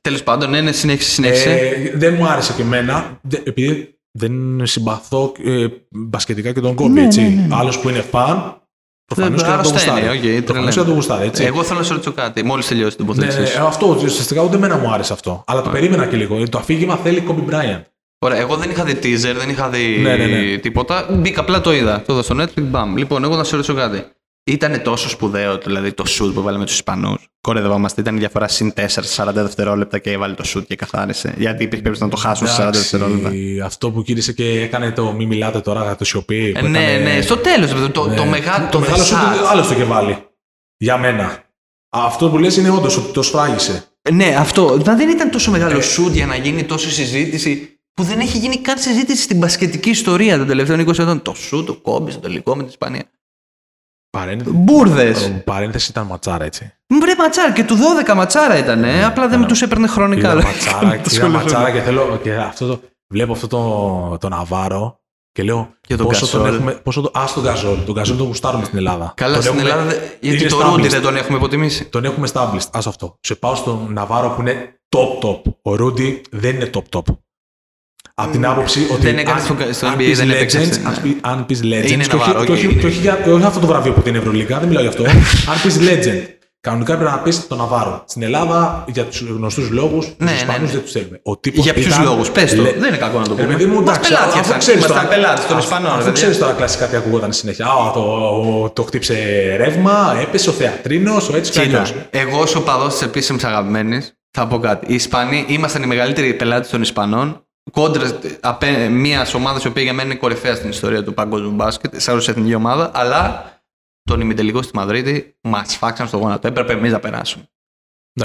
Τέλος πάντων, ναι, ναι, συνέχισε, συνέχισε. Ε, δεν μου άρεσε και εμένα, δε- επειδή δεν συμπαθώ ε, μπασκετικά και τον Κόμπι. Ναι, έτσι. ναι, ναι. Άλλος που είναι φαν, προφανώς και θα τον αρρωσταίνει, γουστάρει. οκ, Προφανώς τρελαίνει. και θα τον γουστάρει. Έτσι. Εγώ θέλω να σε ρωτήσω κάτι, μόλις τελειώσει την Ναι, τοποθέτησή ναι, σου. ε, αυτό ουσιαστικά ούτε εμένα μου άρεσε αυτό. Αλλά το περίμενα και λίγο. Το αφήγημα θέλει Kobe Bryant. Ωραία, εγώ δεν είχα δει teaser, δεν είχα δει Ναι, ναι, ναι. τίποτα. Μπήκα, απλά το είδα. Το είδα στο Netflix, μπαμ. Λοιπόν, εγώ να σε ρωτήσω κάτι. Ήταν τόσο σπουδαίο δηλαδή το shoot που βάλαμε τους Ισπανούς. Κορεδευόμαστε, ήταν η διαφορά συν 4 σε 40 δευτερόλεπτα και έβαλε το shoot και καθάρισε. Γιατί υπήρχε περίπτωση να το χάσουν σε 40 Εντάξει, δευτερόλεπτα. Αυτό που κύρισε και έκανε το μη μιλάτε τώρα για το σιωπή. Ε, που ναι, έκανε- ναι, στο τέλος. Το, ναι. το, μεγάλο, το μεγάλο σου Versace. άλλο το είχε βάλει. Για μένα. Αυτό που λες είναι όντως ότι το σφράγισε. Ναι, αυτό. Μα δεν ήταν τόσο μεγάλο shoot για να γίνει τόσο συζήτηση που δεν έχει γίνει καν συζήτηση στην μπασκετική ιστορία των τελευταίων 20 ετών. Το shoot, το κόμπι στο τελικό με την Ισπανία. Παρένθεση, Μπούρδε. παρένθεση ήταν ματσάρα, έτσι. Μπρε ματσάρα και του 12 ματσάρα ήταν. απλά δεν με τους έπαιρνε χρονικά. Είδα ματσάρα, είδα ματσάρα και θέλω. Και αυτό το, βλέπω αυτό το, το Ναβάρο και λέω Και τον πόσο τον Γκαζόλ. έχουμε. Πόσο το, ας τον Γκαζόλ. Τον Γκαζόλ τον γουστάρουμε στην Ελλάδα. Καλά τον στην έχουμε- Ελλάδα. δε- Γιατί είναι το Ρούντι established. δεν τον έχουμε υποτιμήσει. Τον έχουμε established. Ας αυτό. Σε πάω στον Ναβάρο που είναι top top. Ο Ρούντι δεν είναι top top. Από την άποψη ότι. δεν έκανε αν- στο- στο αν NBA, πεις δεν έπαιξε, legends, ναι. αν πει- Αν πεις legends. Είναι και όχι- Ναβάρο, και όχι- οκ. και όχι για- και όχι αυτό το βραβείο που την Ευρωλίγα, δεν μιλάω γι' αυτό. αν πεις legend. Κανονικά πρέπει να πεις τον Ναβάρο. Στην Ελλάδα, για τους γνωστούς λόγους, τους ναι, Ισπανούς ναι. δεν τους θέλουμε. Ο τύπος Για ποιους ήταν λόγους, πες το. le- Δεν είναι κακό να το Ρε πούμε. παιδί μου, Μας εντάξει, πελάτες αφού ήρθαν. ξέρεις Ήμασταν τώρα- πελάτες των αφού- Ισπανών. Αφού ρε ξέρεις παιδιά. τώρα κλασικά τι ακουγόταν συνέχεια. Α, το, τον χτύπησε ρεύμα, έπεσε ο θεατρίνος, ο έτσι κι αλλιώς. Κοίτα, εγώ ως οπαδό της επίσημης αγαπημένης θα πω κάτι. Οι Ισπανοί ήμασταν οι μεγαλύτεροι πελάτες των Ισπανών. Κόντρα μια ομάδας η οποία για μένα είναι κορυφαία στην ιστορία του παγκόσμιου μπάσκετ, σαν ω εθνική ομάδα, αλλά τον ημιτελικό στη Μαδρίτη μας φάξαν στο γόνατο. Έπρεπε εμείς να περάσουμε.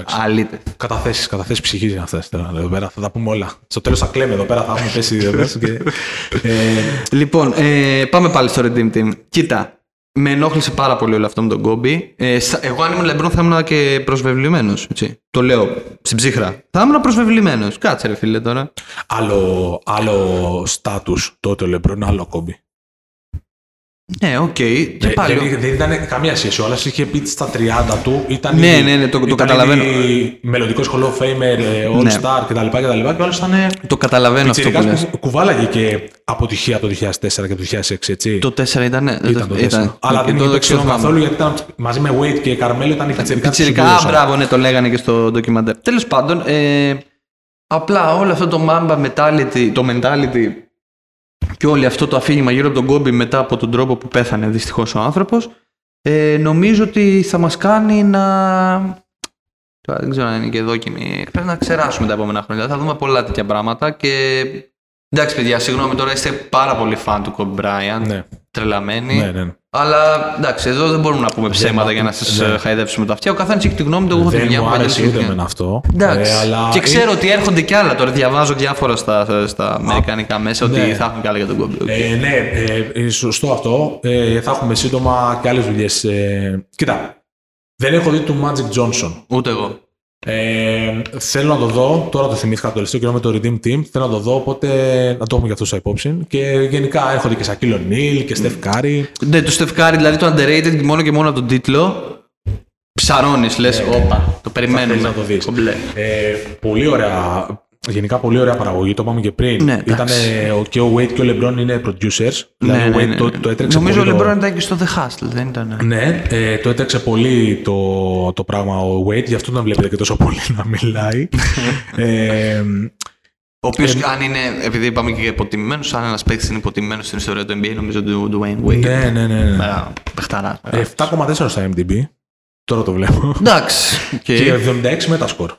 Αλήτε. Καταθέσεις, καταθέσεις ψυχής είναι αυτές τώρα. Εδώ πέρα θα τα πούμε όλα. Στο τέλος θα κλαίμε εδώ πέρα, θα έχουμε πέσει εδώ πέρα. Και, ε, Λοιπόν, ε, πάμε πάλι στο Redeem Team. Κοίτα, με ενόχλησε πάρα πολύ όλο αυτό με τον Κόμπι. Ε, στα- εγώ, αν ήμουν Λεμπρόν, θα ήμουν και προσβεβλημένος. Το λέω στην ψύχρα. Θα ήμουν προσβεβλημένος. Κάτσε, ρε φίλε τώρα. άλλο, άλλο status τότε ο Λεμπρόν, άλλο Κόμπι. Ναι, οκ. Και Ε, πάλι. δεν, δεν ήταν καμία σχέση. Ο άλλος είχε πει στα 30 του. Ήταν Ναι, ήδη- ναι, ναι, το- το ήταν καταλαβαίνω. ήδη Μελλοντικός Hall of Famer, ε, All Ναι. Star κτλ. κτλ. Και ο άλλος ήταν ε, Το καταλαβαίνω αυτό που πιτσιρικάς λες. που κουβάλαγε και αποτυχία το 2004 και το 2006, έτσι. Το 4 ήταν. ναι, ήταν το 4. Αλλά δεν είχε παίξει ξέρω καθόλου γιατί ήταν μαζί με Wade και Καρμέλο ήταν οι πιτσιρικάς που Πιτσιρικά, α, συμπλήρωσαν. μπράβο, ναι, το λέγανε και στο ντοκιμαντέρ. Τέλος πάντων, ε, απλά όλο αυτό το Mamba mentality, το mentality και όλο αυτό το αφήγημα γύρω από τον Κόμπι μετά από τον τρόπο που πέθανε δυστυχώς ο άνθρωπος, ε, νομίζω ότι θα μας κάνει να. Τώρα δεν ξέρω αν είναι και δόκιμη. Πρέπει να ξεράσουμε τα επόμενα χρόνια. Θα δούμε πολλά τέτοια πράγματα και. Εντάξει, παιδιά, συγγνώμη τώρα είστε πάρα πολύ φαν του Kobe Bryant. Ναι, Τρελαμένοι. ναι, ναι. Αλλά εντάξει, εδώ δεν μπορούμε να πούμε ψέματα για να σας ναι. χαϊδεύσουμε τα αυτιά. Ο καθένας έχει τη γνώμη του. Εγώ έχω τη Δεν δικιά μου μου. άρεσε παλιός ούτε και- με αυτό. Εντάξει. Ε, αλλά και ξέρω ότι έρχονται κι άλλα τώρα. Διαβάζω διάφορα στα, στα αμερικανικά μέσα ότι ναι. θα έχουν κι άλλα για τον Κόμπι. Ε, ναι, ε, ε, σωστό αυτό. Ε, θα έχουμε σύντομα και άλλες δουλειές. Ε, κοίτα, δεν έχω δει του Magic Johnson. Ούτε εγώ. Ε, θέλω να το δω. Τώρα το θυμήθηκα το τελευταίο καιρό με το Redeem Team. Θέλω να το δω, οπότε να το έχουμε και αυτό στα υπόψη. Και γενικά έρχονται και Σακίλ Ο'Νίλ και Στεφ Κάρι. Ναι, το Στεφ Κάρι, δηλαδή το underrated μόνο και μόνο από τον τίτλο. Ψαρώνεις, λες, όπα. Το περιμένουμε. θέλεις Ναι. να το δεις. Κομπλέ. Ε, πολύ ωραία. Γενικά πολύ ωραία παραγωγή, το είπαμε και πριν. Ναι, Ήταν, εντάξει. και ο Wade και ο LeBron είναι producers. Ναι, δηλαδή ο ναι, Wade ναι, το, ναι. το έτρεξε Νομίζω ο πολύ. το- Λεμπρόν ήταν και στο The Hustle, δεν ήταν. Ναι, ε, το έτρεξε πολύ το, το πράγμα ο Wade, γι' αυτό τον βλέπετε και τόσο πολύ να μιλάει. ε, Ο οποίος, αν είναι, επειδή είπαμε και υποτιμημένο, αν ένας παίκτης είναι υποτιμημένος στην ιστορία του NBA, νομίζω του Dwayne Wade. ναι, ναι, ναι. ναι. Μέρα, Παιχταρά. Ε, 7,4 στα MDB. Τώρα το βλέπω. Εντάξει. Και Και 76 Metascore.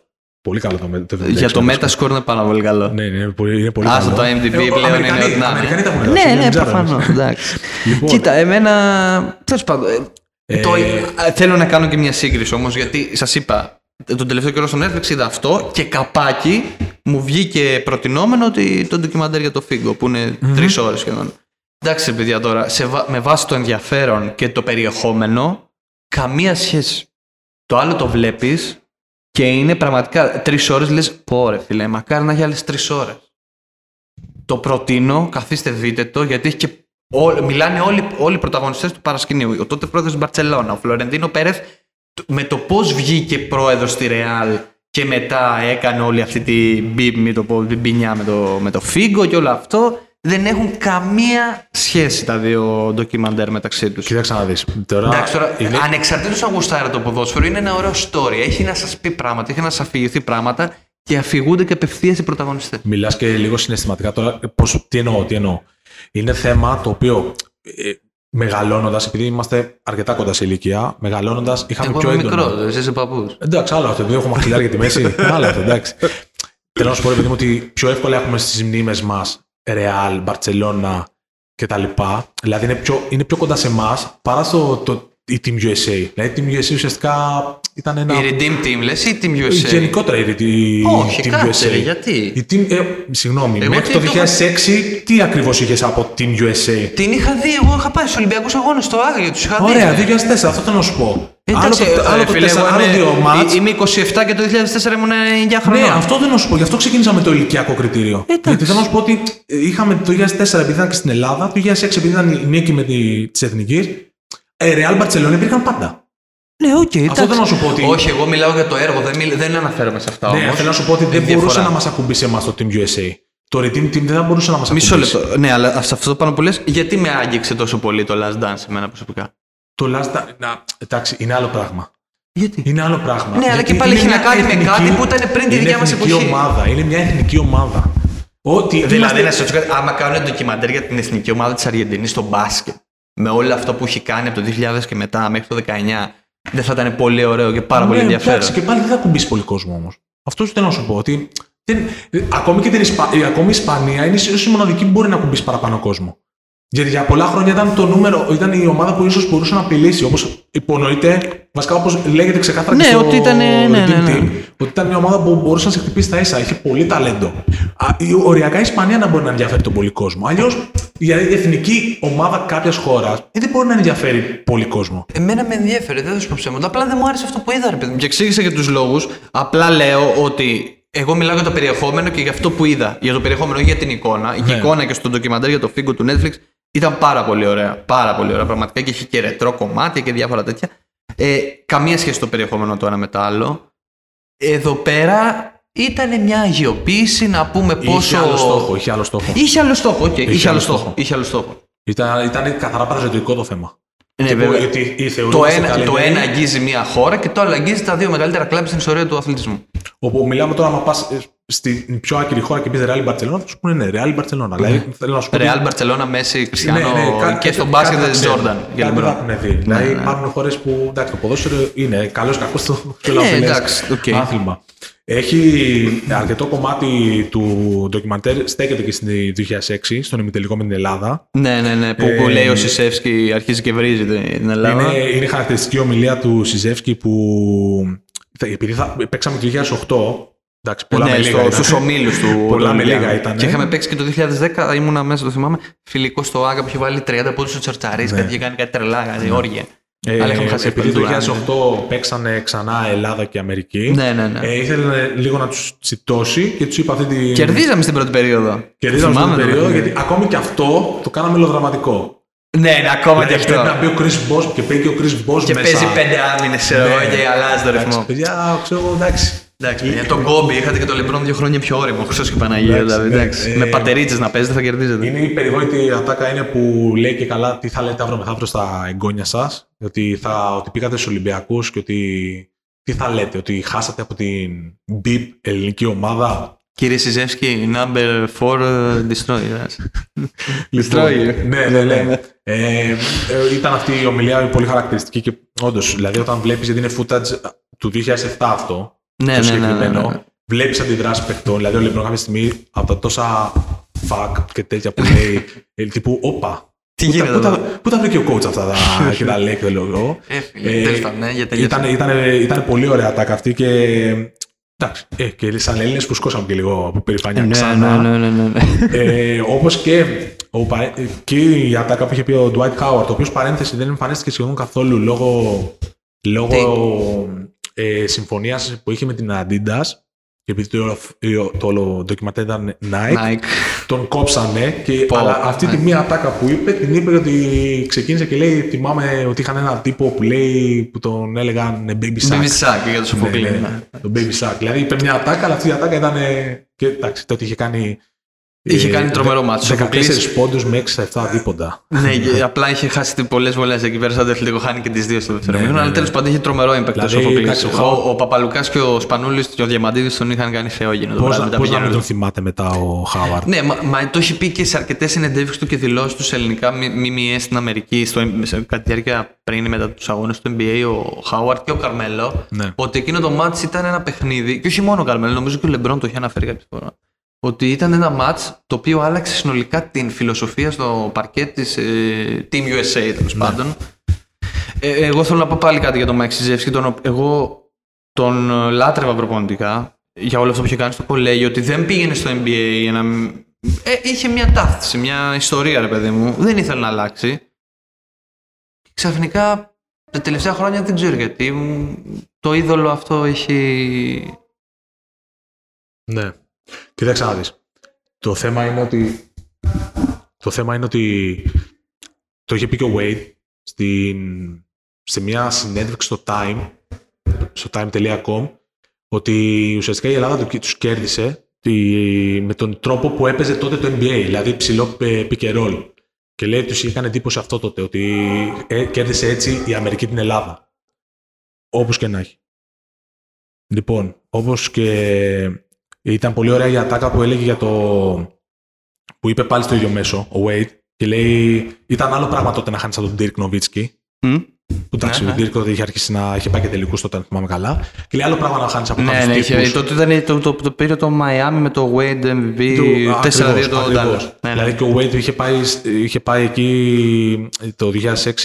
Πολύ καλό το, με- το 76 για το Metascore. Metascore είναι πάρα πολύ καλό. Ναι, ναι, είναι πολύ, είναι πολύ Άστο καλό. το MDB Ε, πλέον Αμερικανοί- είναι ό,τι να είναι. Αμερικανοί τα έχουν Ναι, γράψει, ναι, δεν ξέρω. προφανώς. Εντάξει. Λοιπόν, Κοίτα, εμένα. Τέλος πάντων. ε, Ε, το- ε, θέλω να κάνω και μια σύγκριση όμως, γιατί σας είπα, τον τελευταίο καιρό στο Netflix είδα αυτό και καπάκι μου βγήκε προτινόμενο ότι το ντοκιμαντέρ για το Φίγκο που είναι τρεις ώρες σχεδόν. Εντάξει, ρε παιδιά, τώρα σε, βα- με βάση το ενδιαφέρον και το περιεχόμενο, καμία σχέση. Το άλλο το βλέπεις και είναι πραγματικά τρεις ώρες λες: Πω ρε φίλε, μακάρι να έχει άλλες τρεις ώρες. Το προτείνω, καθίστε δείτε το, γιατί έχει και. ό- μιλάνε όλοι, όλοι οι πρωταγωνιστές του παρασκηνίου. Ο τότε πρόεδρος της Μπαρτσελώνα, ο Φλωρεντίνο Πέρεθ, το- με το πώς βγήκε πρόεδρος στη Ρεάλ και μετά έκανε όλη αυτή τη μπι, μη το πω, μπινιά με το, με το Φίγκο και όλο αυτό, δεν έχουν καμία σχέση τα δύο ντοκιμαντέρ μεταξύ τους. Κοίταξε να δεις. Τώρα, Εντάξει, τώρα, είναι- ανεξαρτήτως αν γουστάρει το ποδόσφαιρο, είναι ένα ωραίο story. Έχει να σας πει πράγματα, έχει να σας αφηγηθεί πράγματα και αφηγούνται και απευθείας οι πρωταγωνιστές. Μιλάς και λίγο συναισθηματικά τώρα. Πώς, τι εννοώ, τι εννοώ. Είναι θέμα το οποίο ε, μεγαλώνοντας, επειδή είμαστε αρκετά κοντά σε ηλικία, μεγαλώνοντας είχαμε Εγώ πιο είμαι έντονα. μικρός, εσύ είσαι παππούς. Εντάξει, άλλο αυτό. Επειδή έχουμε μαχηλάρι για τη μέση. άλλο αυτό, εντάξει. Θέλω να σου πω, ρε παιδί μου, ότι πιο εύκολα έχουμε στις μνήμες μας Ρεάλ, Μπαρσελόνα κτλ. Δηλαδή είναι πιο, είναι πιο κοντά σε εμάς παρά στο, το, η Team USA. Δηλαδή η Team USA ουσιαστικά ήταν ένα. Η Redeem Team λες ή Team USA. Γενικότερα η, η Όχι, Team κάτσε, USA. ρε, γιατί; Η team, ε, συγγνώμη, Εγώ μέχρι τι το το είχα- 2006 τι ακριβώς είχες από Team USA. Την είχα δει, εγώ είχα πάει στους Ολυμπιακούς Αγώνες στο Άγριο, τους είχα δει. Ωραία, ρε. 2004, αυτό θέλω να σου πω. Εντάξει, άλλο το, ε, άλλο το φίλε, 4, εγώ άλλο είμαι- δύο μάτς. Είμαι 27 και το 2004 ήμουν 9 χρονών. Ναι, αυτό δεν να σου πω. Γι' αυτό ξεκίνησα με το ηλικιακό κριτήριο. Εντάξει. Γιατί θέλω να σου πω ότι ε, είχαμε το 2004 επειδή ήταν και στην Ελλάδα, το 2006 επειδή ήταν η νίκη με τη της Εθνικής, ε, Real Barcelona υπήρχαν πάντα. Ναι, οκ, Αυτό θέλω να σου πω ότι. Όχι, εγώ μιλάω για το έργο, δεν, μιλ- δεν αναφέρομαι σε αυτά. ναι, όμως. θέλω να σου πω ότι δεν Έχει μπορούσε διαφορά. να μας ακουμπήσει εμάς το Team USA. Το Redeem Team δεν θα μπορούσε να μας ακουμπήσει. Μισό λεπτό. Ναι, αλλά σε αυτό πάνω που λες, γιατί με άγγιξε τόσο πολύ το Last Dance εμένα προσωπικά; Το Last Dance- να, εντάξει, είναι άλλο πράγμα. Γιατί; Είναι άλλο πράγμα. Ναι, αλλά Γιατί και πάλι είναι έχει να μια κάνει με εθνική- κάτι που ήταν πριν τη είναι δικιά μας εθνική εποχή. ομάδα. Είναι μια εθνική ομάδα. Ότι Δηλαδή, είμαστε- να σου πω κάτι, άμα κάνουν ντοκιμαντέρ για την εθνική ομάδα της Αργεντινής στο μπάσκετ, με όλο αυτό που έχει κάνει από το 2000 και μετά μέχρι το 19, δεν θα ήταν πολύ ωραίο και πάρα πολύ Ναι, ενδιαφέρον. Εντάξει, και πάλι δεν θα ακουμπήσει πολύ κόσμο όμως. Αυτό σου θέλω να σου πω. Ότι δεν, ε, ακόμη και την Ισπα, ε, ακόμη η Ισπανία είναι ίσως η μοναδική που μπορεί να ακουμπήσει παραπάνω κόσμο. Γιατί για πολλά χρόνια ήταν το νούμερο, ήταν η ομάδα που ίσως μπορούσε να απειλήσει. Όπως υπονοείται, βασικά όπως λέγεται ξεκάθαρα Ναι, και στο ότι ήταν, ναι, ναι, Redeem ναι. Team, ότι ήταν μια ομάδα που μπορούσε να σε χτυπήσει τα ίσα. Είχε πολύ ταλέντο. Α, η, οριακά η Ισπανία να μπορεί να ενδιαφέρει τον πολύ κόσμο. Αλλιώς η εθνική ομάδα κάποιας χώρας δεν μπορεί να ενδιαφέρει πολύ κόσμο. Εμένα με ενδιαφέρει, δεν θα σου πω ψέματα. Απλά δεν μου άρεσε αυτό που είδα, ρε παιδί μου. Και εξήγησα για τους λόγους. Απλά λέω ότι εγώ μιλάω για το περιεχόμενο και για αυτό που είδα. Για το περιεχόμενο, όχι για την εικόνα. Η Ναι. εικόνα και στο ντοκιμαντέρ για το φίγκο του Netflix ήταν πάρα πολύ ωραία. Πάρα πολύ ωραία πραγματικά και είχε και ρετρό κομμάτια και διάφορα τέτοια. Ε, καμία σχέση το περιεχόμενο το ένα με το άλλο. Εδώ πέρα ήταν μια αγιοποίηση να πούμε πόσο. Είχε άλλο στόχο. Είχε άλλο στόχο. Είχε άλλο στόχο, οκ. Είχε, άλλο άλλο στόχο. στόχο. Είχε άλλο στόχο. Ήταν, ήταν καθαρά παραζητικό το θέμα. Ναι, Τύπου, βέβαια. Γιατί η Το θεωρούμαστε ένα, το καλυμμένοι, ένα αγγίζει μια χώρα και το άλλο αγγίζει τα δύο μεγαλύτερα κλαμπ στην ιστορία του αθλητισμού. Όπου μιλάμε τώρα, να πας στην πιο άκυρη χώρα και πει Real Barcelona, θα σου πούνε ναι, Real Barcelona. Δηλαδή θέλω να σου πω. ότι- Ρεάλ, Μπαρσελόνα, Μέση, Κριστιανό Ναι, ναι, κα- και κα- στον κάτι μπάσκετ θα δεν ξέρουν. Τζόρνταν. για Κάτι LeBron. θα έχουν δει. Δηλαδή ναι. υπάρχουν χώρες που εντάξει, το ποδόσφαιρο είναι καλός ή κακό στο στο Ναι, λαοφιλές εντάξει, οκ. άθλημα. Έχει αρκετό κομμάτι του ντοκιμαντέρ, στέκεται και στην 2006, στον ημιτελικό με την Ελλάδα. Ναι, ναι, ναι. Που, Ε, που λέει ο Σισεύσκι αρχίζει και βρίζει την την Ελλάδα. Είναι, είναι χαρακτηριστική ομιλία του Σιζεύσκη που. θα- Επειδή θα, παίξαμε το 2008. Εντάξει, πολλά με ναι, λίγα στο, ήταν. στους ομίλους του Πολλά του με Ολυμπιακού. λίγα ήταν. Και είχαμε παίξει και το 2010, ήμουνα μέσα, το θυμάμαι, φιλικό στο Άγκα που είχε βάλει 30 πόντους στο Τσαρτσαρίς, Ναι. κάτι είχε κάνει κάτι τρελά, κάτι όργια. Ε, Αλλά είχαμε χάσει επειδή το εύκολα, 2008 παίξανε ξανά Ελλάδα και Αμερική. Ναι, ναι, ναι. Ε, ήθελε λίγο να του τσιτώσει και του είπα αυτή τη. Κερδίζαμε στην πρώτη περίοδο. Κερδίζαμε στην Θυμάμαι το περίοδο παιχνίδι. γιατί ακόμη και αυτό το κάναμε μελοδραματικό. Ναι, ναι, ακόμα και Δηλαδή, πρέπει να αυτό. μπει ο Chris Bosh και παίζει και ο Chris Bosh Και μέσα. παίζει πέντε άμυνες, ξέρω εγώ, Ναι. και αλλάζει το Εντάξει, ρυθμό. Παιδιά, ξέρω εγώ, εντάξει. Εντάξει, παιδιά, τον Κόμπι είχατε και τον Λεμπρόν δύο χρόνια πιο όριμο. Χρυσός και Παναγία. Εντάξει, Δηλαδή, ναι. εντάξει. Ε, Με πατερίτσε να παίζετε θα κερδίζετε. Είναι η περιβόητη ατάκα είναι που λέει και καλά τι θα λέτε αύριο μεθαύριο στα εγγόνια σας. Ότι, θα, ότι πήγατε στους Ολυμπιακούς και ότι. Τι θα λέτε, ότι χάσατε από την BIP ελληνική ομάδα. Κύριε Σιζεύσκι, number 4 destroy. Λοιπόν, Destroy. ναι, ναι, ναι. Ε, ε, ήταν αυτή η ομιλία πολύ χαρακτηριστική και όντως, δηλαδή όταν βλέπεις, γιατί είναι footage του 2007 αυτό, Ναι, το ναι, ναι, ναι, συγκεκριμένο, ναι. βλέπεις αντιδράσει παιχτών. Δηλαδή, ο Λεμπρόν κάποια στιγμή από τα τόσα fuck και τέτοια που λέει, ε, τύπου, όπα. Τι πού τα- γίνεται πού τα- εδώ; Πού τα βρήκε ο coach αυτά τα, και τα λέει και το λέω εγώ. Ε, φίλε, τέλος πάντων, ναι, για τελείωσε. ήταν, ήταν, ήταν πολύ ωραία τα αυτή και. Εντάξει, ε, και σαν Έλληνες που σκόσαμε και λίγο από περηφάνεια Ναι, ξανά. ναι, ναι, ναι, ναι. Ε, Όπως και, ο, παρέ- και η ατάκα που είχε πει ο Dwight Howard, ο οποίος παρένθεση δεν εμφανίστηκε σχεδόν καθόλου λόγω, λόγω ε, συμφωνίας που είχε με την Adidas. Και επειδή το, το, το ντοκιμαντέρ ήταν Nike, Nike. τον κόψανε. Και, Πω, αλλά αυτή τη ναι. μία ατάκα που είπε, την είπε ότι ξεκίνησε και λέει: Θυμάμαι ότι είχαν έναν τύπο που λέει που τον έλεγαν Baby Shark. Baby Shark για το Ναι, Σοφοκλή. ναι, ναι. ναι. Το Baby Shark. Δηλαδή είπε μια ατάκα, αλλά αυτή η ατάκα ήταν. Και εντάξει, τότε είχε κάνει. Είχε ε, κάνει τρομερό δε- μάτσο. 14 Σοφοκλής. πόντους με 6-7 δίποτα. Ναι, και απλά είχε χάσει πολλές βολές εκεί πέρα στο δεύτερο χάνει και τις δύο στο δεύτερο Ναι, μήχρονο. ναι, Αλλά ναι. τέλος πάντων είχε τρομερό impact ο Δηλαδή, Σοφοκλής. εντάξει, ο Ο, Χάου- ο Παπαλουκάς και ο Σπανούλης και ο Διαμαντίδης τον είχαν κάνει θεόγενο το Πώς βράδυ να, με τα πώς να μην πηγαίνοντα. τον θυμάται μετά ο Χάουαρντ. Ναι, μα, μα το έχει πει και σε αρκετές συνεντεύξεις του και δηλώσεις τους σε ελληνικά ΜΜΕ στην Αμερική, στο, σε, κατά τη διάρκεια πριν ή μετά τους αγώνες του NBA, ο Χάουαρντ και ο Καρμέλο, Ναι. ότι εκείνο το μάτς ήταν ένα παιχνίδι. Και όχι μόνο ο Καρμέλο, νομίζω και ο Λεμπρόν το είχε αναφέρει κάποια φορά. Ότι ήταν ένα μάτς το οποίο άλλαξε συνολικά την φιλοσοφία στο παρκέ της ε, Team USA τέλος πάντων. Ε, εγώ θέλω να πω πάλι κάτι για τον Μάικ Σιζέφσκι. Τον, εγώ τον ε, λάτρευα προπονητικά για όλο αυτό που είχε κάνει στο κολέγιο, ότι δεν πήγαινε στο NBA για να. Ε, είχε μια ταύτιση, μια ιστορία, ρε παιδί μου. Δεν ήθελε να αλλάξει. Ξαφνικά τα τελευταία χρόνια δεν ξέρω γιατί το είδωλο αυτό έχει. Ναι. Κοίταξε να δεις. Το θέμα είναι ότι. Το θέμα είναι ότι. Το είχε πει και ο Wade στην, σε μια συνέντευξη στο Time, στο time.com, ότι ουσιαστικά η Ελλάδα του κέρδισε με τον τρόπο που έπαιζε τότε το NBA, δηλαδή ψηλό pick and roll. Και λέει ότι τους είχε κάνει εντύπωση αυτό τότε, ότι ε, κέρδισε έτσι η Αμερική την Ελλάδα. Όπως και να έχει. Λοιπόν, όπως και ήταν πολύ ωραία η ατάκα που έλεγε για το... που είπε πάλι στο ίδιο μέσο, ο Wade, και λέει, ήταν άλλο πράγμα τότε να χάνεις από τον Dirk Nowitzki. Mm. Που εντάξει, ναι, ο Dirk τότε είχε αρχίσει να είχε πάει και τελικούς τότε, αν θυμάμαι καλά. Και λέει άλλο πράγμα να χάνεις από τον ναι, ναι, είχε, τότε ήταν το, το, το, πήρε το Miami με το Wade MVP 4-2 το Dallas. Ναι, δηλαδή και ο Wade είχε πάει, είχε πάει εκεί το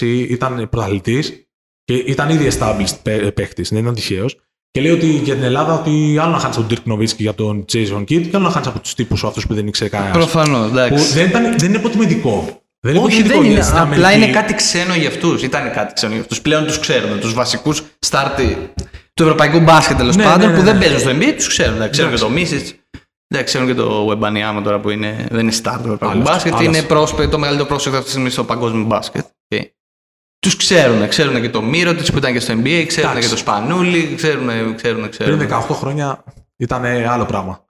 2006, ήταν πρωταθλητής και ήταν ήδη established παίχτη, δεν ήταν τυχαίος. Και λέει ότι για την Ελλάδα ότι άλλο να χάνεις από τον Dirk Nowitzki για τον Jason Kidd και άλλο να χάνεις από τους τύπους αυτούς που δεν ήξερε κανένας. Προφανώς, εντάξει. Δεν, ήταν, δεν είναι υποτιμητικό. Δεν είναι Όχι, δεν είναι. Απλά είναι κάτι ξένο για αυτούς. Ήταν κάτι ξένο για αυτούς. Πλέον τους ξέρουμε. Τους βασικούς στάρτη του ευρωπαϊκού μπάσκετ τέλος ναι, πάντων ναι, ναι, που δεν παίζουν στο NBA τους ξέρουν. Ξέρουν και το Μίσιτς. Δεν ξέρουν και το Webaniama τώρα που είναι, δεν είναι start του ευρωπαϊκού μπάσκετ. Είναι πρόσπε, το μεγαλύτερο πρόσωπο αυτής της στιγμή στο παγκόσμιο μπάσκετ. Okay. Τους ξέρουν. Ξέρουν και το Μύρο τη που ήταν και στο NBA, ξέρουν και το Σπανούλι, ξέρουν, ξέρουν, ξέρουν. Πριν 18 χρόνια ήταν άλλο πράγμα.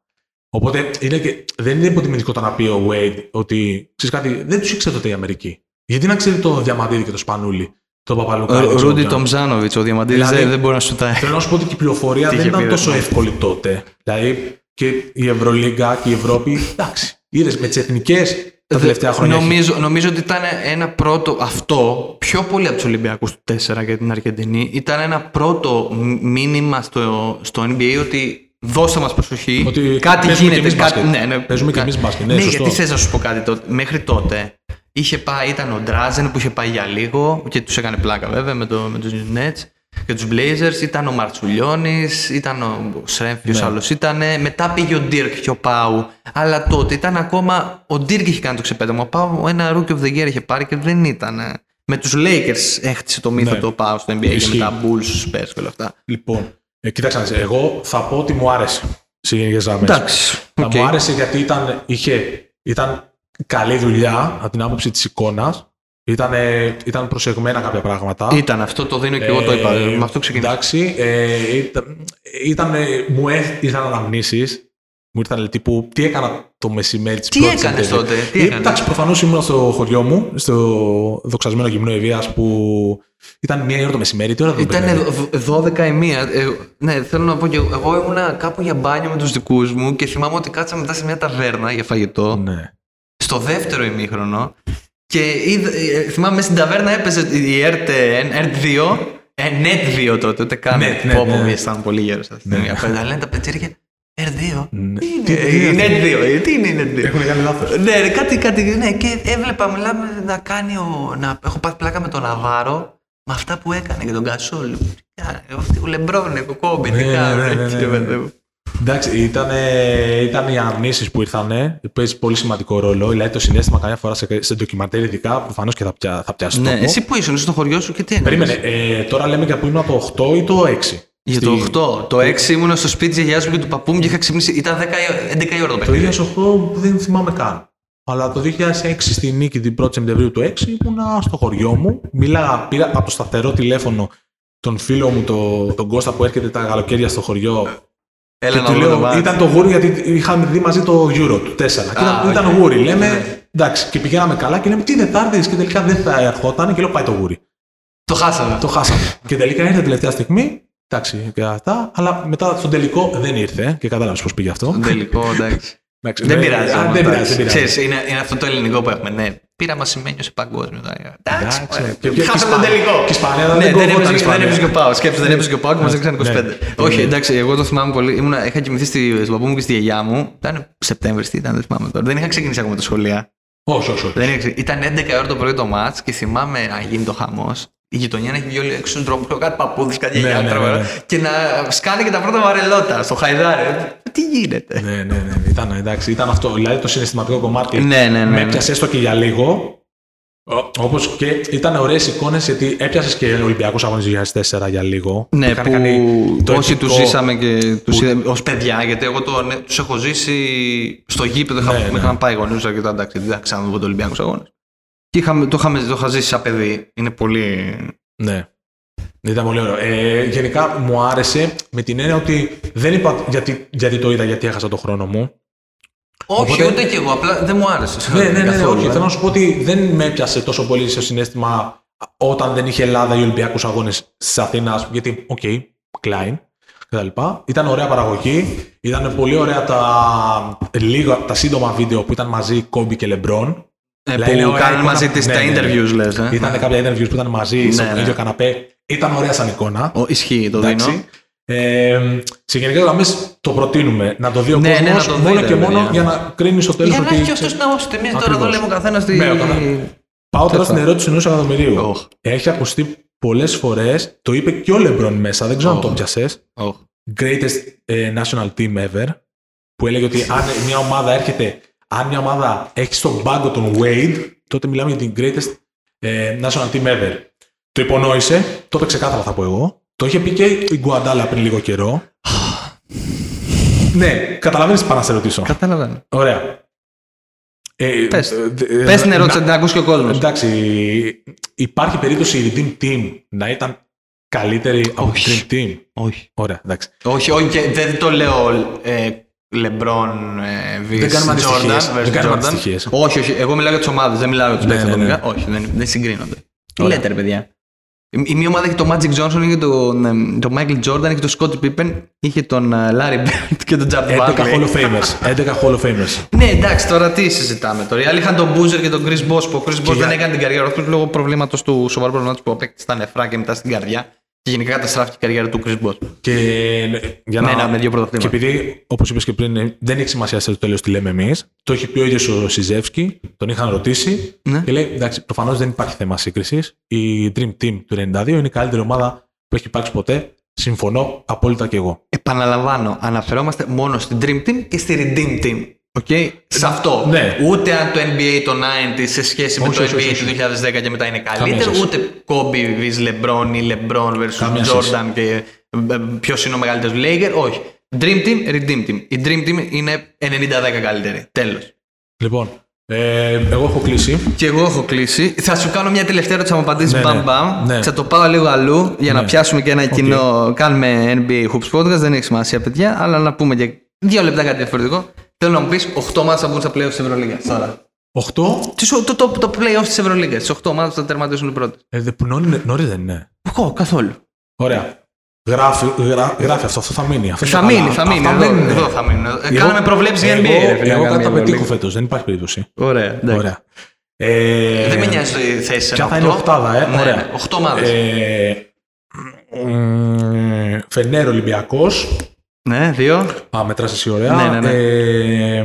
Οπότε είναι και, δεν είναι υποτιμητικό το να πει ο Wade ότι ξέρεις κάτι, δεν τους ήξερε τότε η Αμερική. Γιατί να ξέρει το Διαμαντίδη και το Σπανούλι, το Παπαλουκά. Ο Ρούντι Τομζάνοβιτς, ο Διαμαντίδης δηλαδή, δεν μπορεί να σου τα Θέλω να σου πω ότι η πληροφορία δεν ήταν τόσο εύκολη τότε. Δηλαδή και η Ευρωλίγκα και η Ευρώπη, εντάξει. Είδες με τις εθνικές τα τελευταία χρόνια. Νομίζω, νομίζω ότι ήταν ένα πρώτο αυτό, πιο πολύ από τους Ολυμπιακούς του 4 για την Αργεντινή, ήταν ένα πρώτο μήνυμα στο, στο NBA ότι δώστε μας προσοχή. Ότι κάτι γίνεται. Κάτι... Ναι, ναι, παίζουμε και εμείς μπάσκετ. Ναι, ναι γιατί θες να σου πω κάτι. τότε. Μέχρι τότε είχε πάει, ήταν ο Ντράζεν που είχε πάει για λίγο και τους έκανε πλάκα βέβαια με, το, με τους Nets και τους Blazers. Ήταν ο Μαρτσουλιώνης, ήταν ο Σρέμφ, ποιο ναι. άλλος ήταν. Μετά πήγε ο Ντίρκ και ο Πάου. Αλλά τότε ήταν ακόμα. Ο Ντίρκ είχε κάνει το ξεπέταμα. Ο Πάου ένα Rookie of the Year είχε πάρει και δεν ήταν. Με τους Lakers έχτισε το μύθο ναι. το Πάου στο NBA και με τα Bulls, Spurs και όλα αυτά. Λοιπόν, ε, κοίταξε, εγώ θα πω ότι μου άρεσε σε γενικές γραμμές. Εντάξει. Okay. Μου άρεσε γιατί ήταν, είχε, ήταν καλή δουλειά από την άποψη της εικόνας. Ήταν, ήταν προσεγμένα κάποια πράγματα. Ήταν αυτό, το δίνω και εγώ το είπα. Ε, με αυτό ξεκινήσα. Εντάξει. Ε, ήταν, ήταν, μου ήρθαν αναμνήσεις. Μου ήρθαν τύπου τι έκανα το μεσημέρι της πρώτης. Τι έκανε τότε, τι έκανες; Εντάξει, προφανώς ήμουν στο χωριό μου, στο δοξασμένο γυμνό Ευεία που ήταν μία ώρα το μεσημέρι. Τι ώρα δεν Ήταν 12 η μία. Ε, ναι, θέλω να πω και εγώ ήμουν κάπου για μπάνιο με τους δικούς μου και θυμάμαι ότι κάτσαμε μετά σε μια ταβέρνα για φαγητό. Ναι. Στο δεύτερο ημίχρονο. Και ε, θυμάμαι μέσα στην ταβέρνα έπαιζε η ERT, ERT 2. Ε, net 2 τότε, ούτε καν. Ναι, ναι, ναι, ναι. Ήταν πολύ γέρο αυτή τη στιγμή. Αλλά λένε τα πετσέρια R2. Ναι. Τι είναι, Net 2. Τι είναι Net 2. Έχουν κάνει λάθος. Ναι, κάτι, κάτι. Ναι, και έβλεπα, μιλάμε να κάνει ο. Να, έχω πάθει πλάκα με τον Ναβάρο με αυτά που έκανε για τον Κασόλ. Ο Λεμπρόνε, ο Κόμπι, τι κάνει. Εντάξει, ήταν, ήταν οι αρνήσει που ήρθαν. Παίζει πολύ σημαντικό ρόλο. Δηλαδή το συνέστημα καμιά φορά σε, σε ντοκιμαντέρ, ειδικά προφανώς και θα, πια, θα πιάσει. Ναι, εσύ που ήσουν στο χωριό σου και τι έκανε. Περίμενε. Ε, τώρα λέμε για που ήμουν το 8 ή το 6. Για το 8. Το 6 ήμουν στο σπίτι της γιαγιάς μου και του παππού μου και είχα ξυπνήσει. Ήταν 10, 11 η ώρα το παιχνίδι. Το 2008 δεν θυμάμαι καν. Αλλά το 2006 στη νίκη την 1η Σεπτεμβρίου του 6 ήμουνα στο χωριό μου. Μίλαγα, πήρα από το σταθερό τηλέφωνο τον φίλο μου, τον, τον Κώστα που έρχεται τα καλοκαίρια στο χωριό. Έλα και λέω, το ήταν το γούρι γιατί είχαμε δει μαζί το Euro του 4. ήταν, ήταν γούρι. Λέμε, ναι. εντάξει, και πηγαίναμε καλά και λέμε τι Δετάρτη και τελικά δεν θα ερχόταν και λέω πάει το γούρι. Το χάσαμε. Το χάσαμε. και τελικά ήρθε τελευταία στιγμή Εντάξει, και αυτά. Αλλά μετά στον τελικό δεν ήρθε και κατάλαβες πώς πήγε αυτό. Στον τελικό, εντάξει. δεν ναι, πειράζει. Α, δεν πειράζει. Ξέρεις, είναι, είναι αυτό το ελληνικό που έχουμε. Ναι, πήρα σημαίνει σε παγκόσμιο. Εντάξει. Χάσαμε τον τελικό. Και Ισπανία δεν έπαιζε και ο Πάος. Σκέφτεσαι, δεν έπαιζε και ο Πάος και μα έκλεισαν 25. Όχι, εντάξει, εγώ το θυμάμαι πολύ. Ήμουνα, είχα κοιμηθεί στον παππού μου και στη γιαγιά μου. Ήταν Σεπτέμβρη, τι ήταν, δεν θυμάμαι τώρα. Δεν είχα ξεκινήσει ακόμα τα σχολεία. Όχι, όχι. Ήταν 11 ώρα το πρωί το μάτς και θυμάμαι να γίνει το χαμός. Η γειτονιά να έχει βγει όλοι έξω στον δρόμο, κάτι παππούδες, κάτι Ναι, γιαγιά, ναι, τραβερά, ναι. και να σκάνε και τα πρώτα βαρελότα στο χαϊδάρι. Τι γίνεται; Ναι, ναι, ναι. Ήταν, εντάξει, ήταν αυτό. Δηλαδή το συναισθηματικό κομμάτι Ναι, ναι, ναι, με ναι. έπιασες έστω και για λίγο. Όπως και ήταν ωραίες εικόνες γιατί έπιασες και Ολυμπιακούς Αγώνες 2004 για λίγο. Ναι, Είχαν που κάνει το όσοι επικό- τους ζήσαμε και τους είδαμε ως παιδιά, γιατί εγώ το, ναι, τους έχω ζήσει στο γήπεδο. Είχα, Ναι, με ναι. είχαν πάει γονείς αρκετά εντάξει, δεν θα ξαναδούμε το Ολυμπιακούς Αγώνες. Και είχαμε, το, είχαμε, το είχα ζήσει σαν παιδί. Είναι πολύ. Ναι. Ήταν πολύ ωραίο. Ε, γενικά μου άρεσε με την έννοια ότι δεν είπα γιατί, γιατί το είδα, γιατί έχασα το χρόνο μου. Όχι, Οπότε- ούτε κι εγώ, απλά δεν μου άρεσε. Ναι, ναι, ναι, ναι, καθόλου, όχι. ε. Θέλω να σου πω ότι δεν με έπιασε τόσο πολύ στο συναίσθημα όταν δεν είχε Ελλάδα ή Ολυμπιακούς Αγώνες της Αθήνας, ας πούμε, γιατί, οκ, Klein κτλ. Ήταν ωραία παραγωγή. Ήταν πολύ ωραία τα, λίγα, τα σύντομα βίντεο που ήταν μαζί Κόμπι και Λεμπρόν. Ε, Δηλαδή, είναι που ωραία κάνουν εικόνα. μαζί τις Ναι, τα ναι, ναι. interviews, λες. Ε. Ήταν κάποια interviews που ήταν μαζί Ναι, στο ναι. ίδιο καναπέ. Ήταν ωραία σαν εικόνα. Ο, ισχύει, το δίνω. Εντάξει. Ε, σε γενικές γραμμές το προτείνουμε να το δει ο Ναι, κόσμος ναι, να το δει, μόνο ρε, και παιδιά. μόνο για να κρίνεις στο τέλος Για να ότι. έχει και αυτός να ώσει. Εμείς τώρα εδώ Ακριβώς. λέμε ο καθένας τη... Ναι, ο καθένας. Πάω τώρα στην ερώτηση ενός εκατομμυρίου. Οχ. Έχει ακουστεί πολλές φορές, το είπε και ο Λεμπρόν μέσα, δεν ξέρω αν Οχ. το πιασες. Οχ. Greatest ε, national team ever. Που έλεγε ότι αν μια ομάδα έρχεται, αν μια ομάδα έχει στον πάγκο τον Wade, τότε μιλάμε για την greatest ε, national team ever. Το υπονόησε, το είπε ξεκάθαρα θα πω εγώ. Το είχε πει και η Γκουαντάλα πριν λίγο καιρό. ναι, καταλαβαίνεις τι πάω να σε ρωτήσω. Καταλαβαίνω. Ωραία. Ε, Πες. ε, ε, Πες την να- ερώτηση, να την ακούσει και ο κόσμος. Εντάξει, υπάρχει περίπτωση η Redeem Team να ήταν καλύτερη από την Όχι. Dream Team; Όχι. Ωραία, εντάξει. Όχι, όχι, και δεν το λέω ε, Λεμπρόν ε, Δεν κάνουμε vs. Jordan. αντιστοιχίες. versus Δεν κάνουμε Jordan. αντιστοιχίες. Όχι, όχι. Εγώ μιλάω για τις ομάδες, δεν μιλάω για τους Ναι, παίκτε ναι, ναι. ατομικά. Όχι, δεν, δεν συγκρίνονται. Τι Ωραία. λέτε, ρε παιδιά; Η, η μία ομάδα είχε τον Magic Johnson, είχε τον, ε, τον Michael Jordan, είχε τον Scottie Pippen, είχε τον ε, Larry Bird και τον Jab 11 Barkley. Hall of Famers. 11 Hall of Famers. Ναι, εντάξει, τώρα τι συζητάμε τώρα. Οι άλλοι είχαν τον Boozer και τον Chris Bosh, που ο Chris Bosh για- δεν έκανε την καριέρα τους λόγω προβλήματος του σοβαρού προβλήματος που απέκτησε στα νεφρά και μετά στην καρδιά. Και γενικά καταστράφηκε η καριέρα του Chris Bosh. Και ναι, για Ναι, να... ναι, με δύο Και πρωταθλήματα. επειδή, όπως είπες και πριν, ε, δεν έχει σημασία στο τέλος τι λέμε εμείς, το έχει πει ο ίδιος ο Σιζεύσκι, τον είχαν ρωτήσει Ναι. και λέει: Εντάξει, προφανώς δεν υπάρχει θέμα σύγκρισης. Η Dream Team του 92 είναι η καλύτερη ομάδα που έχει υπάρξει ποτέ. Συμφωνώ απόλυτα και εγώ. Επαναλαμβάνω, αναφερόμαστε μόνο στην Dream Team και στη Redeem Team. Okay? Σε αυτό. ναι. Ούτε αν το NBA το 90 σε σχέση με Όχι, το όχι, NBA όχι, του 2010 και μετά είναι καλύτερο, σχέση. ούτε Kobe vs LeBron ή LeBron vs Καμία Jordan και ποιος είναι ο μεγαλύτερος Laker. Όχι. Dream Team, Redeem Team. Η Dream Team είναι 90-10 καλύτερη. Τέλος. Λοιπόν, ε, εγώ έχω κλείσει. Και εγώ έχω κλείσει. Θα σου κάνω μια τελευταία ερώτηση, θα μου απαντήσεις Ναι, μπαμ ναι. μπαμ. Ναι. Θα το πάω λίγο αλλού για να Ναι. πιάσουμε και ένα κοινό. Κάνουμε NBA Hoops Podcast, δεν έχει σημασία, παιδιά, αλλά να πούμε και δύο λεπτά κάτι διαφορετικό. Θέλω να μου πεις 8 μάτια θα μπουν στα playoffs της Ευρωλίγας. Τώρα. 8. Τι σου- Το, το, το playoffs της Ευρωλίγας. Τις 8 μάτια θα τερματίσουν οι πρώτες. Ε, δε- που νωρί, νωρί δεν είναι. Εγώ καθόλου. Ωραία. Γράφει, γρά, γράφει αυτό, αυτό θα μείνει. Αυτό Θα είναι μείνει, καλά. θα μείνει. Αυτά Εδώ, μένουν. εδώ θα μείνει. Ε, Εγώ- Κάναμε προβλέψεις για NBA. Εγώ, ρε φίλε, εγώ να κάτι κάνουμε θα μια πετύχω Ευρωλίγα. φέτος. Δεν υπάρχει περίπτωση. Ωραία. εντάξει. Ωραία. Ε, Δεν με νοιάζει η θέση σε Ποια ένα θα είναι οκτώ. οχτάδα, ε; Ναι, Ωραία. ναι, Οχτώ ομάδες. Ε, μ, Φενέρ Ολυμπιακός. Ναι, δύο. Α, μετράς εσύ ωραία. Ναι, ναι, ναι. Ε,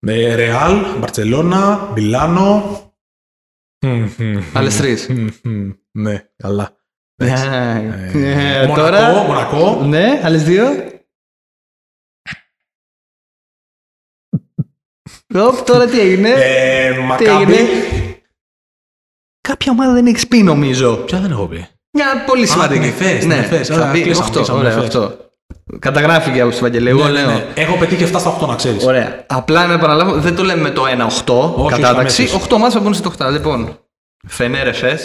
ε, Ρεάλ, Μπαρτσελώνα, Μιλάνο. Μμ, μμ, Άλλες τρεις. μμ, μμ, Ναι, καλά. Ε, Ε, ε, Μονακό, Τώρα. Μονακό. Ναι, άλλες δύο. Οπ, τώρα τι έγινε; Ε, τι Μακάμπι. έγινε; Κάποια ομάδα δεν έχει πει νομίζω. Ποια δεν έχω πει; Μια πολύ σημαντική. την Εφές, την ναι, Εφές. θα Ωραία, πει κλείσαμε, 8. Κλείσαμε Ωραία, Εφές. 8. Καταγράφηκε από του Βαγγελίου. Εγώ Ναι, ναι, λέω. ναι. Έχω πετύχει 7 στα 8 να ξέρεις. Ωραία. Απλά να επαναλάβω, δεν το λέμε με το 1-8 όχι, κατάταξη. αμέσως. 8 μάτια θα μπουν στο 8. Λοιπόν, Φενέρ Εφέ,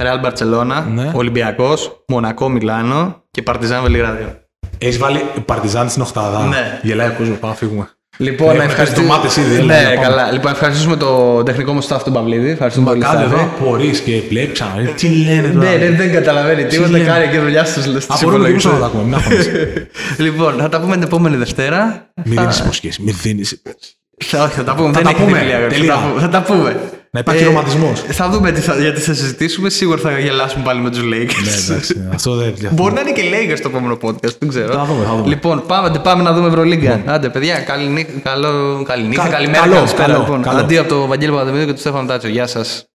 Ρεάλ Μπαρσελόνα, Ναι. Ολυμπιακός, Μονακό Μιλάνο και Παρτιζάν Βελιγράδιο. Έχεις βάλει Παρτιζάν στην Οχτάδα. Ναι. Γελάει ο κόσμος, πάμε να φύγουμε. Λοιπόν, Έχουμε να ευχαριστήσουμε. πέσει ντομάτες ήδη, έλα, Ναι, να πάμε. καλά. Λοιπόν, ευχαριστήσουμε το τεχνικό μου staff του Παυλίδη. Ευχαριστούμε πολύ. Κάντε Σταύρη. εδώ απορεί και βλέπει ξανά. Ε, Τι λένε τώρα. Ναι, ναι, δεν καταλαβαίνει τίποτα. λένε. Κάνει και δουλειά στου λε. Απορούμε και εμείς να τα ακούμε. Μην αγχώνεσαι. Λοιπόν, θα τα πούμε την επόμενη Δευτέρα. Μην δίνεις υποσχέσεις. Μην δίνεις. Θα, όχι, θα τα πούμε. Θα δεν τα έχει πούμε. τελεία, θα Τελεία. τα πούμε. Θα τα πούμε. Να υπάρχει Ε, ρομαντισμός. Θα δούμε τι θα, γιατί θα συζητήσουμε. Σίγουρα θα γελάσουμε πάλι με τους Lakers. Ναι, εντάξει. Αυτό δεν Μπορεί να είναι και Lakers το επόμενο podcast, δεν ξέρω. Θα δούμε, θα δούμε. Λοιπόν, πάμε, πάμε να δούμε Ευρωλίγκα. Άντε, παιδιά, καλή νύχτα, καλό, καλή νύχτα, Κα- καλημέρα, καλό, καλησπέρα. καλό, λοιπόν. καλό. Αντί από τον Βαγγέλη Παπαδημίδη και τον Στέφανο Τάτσο. Γεια σας.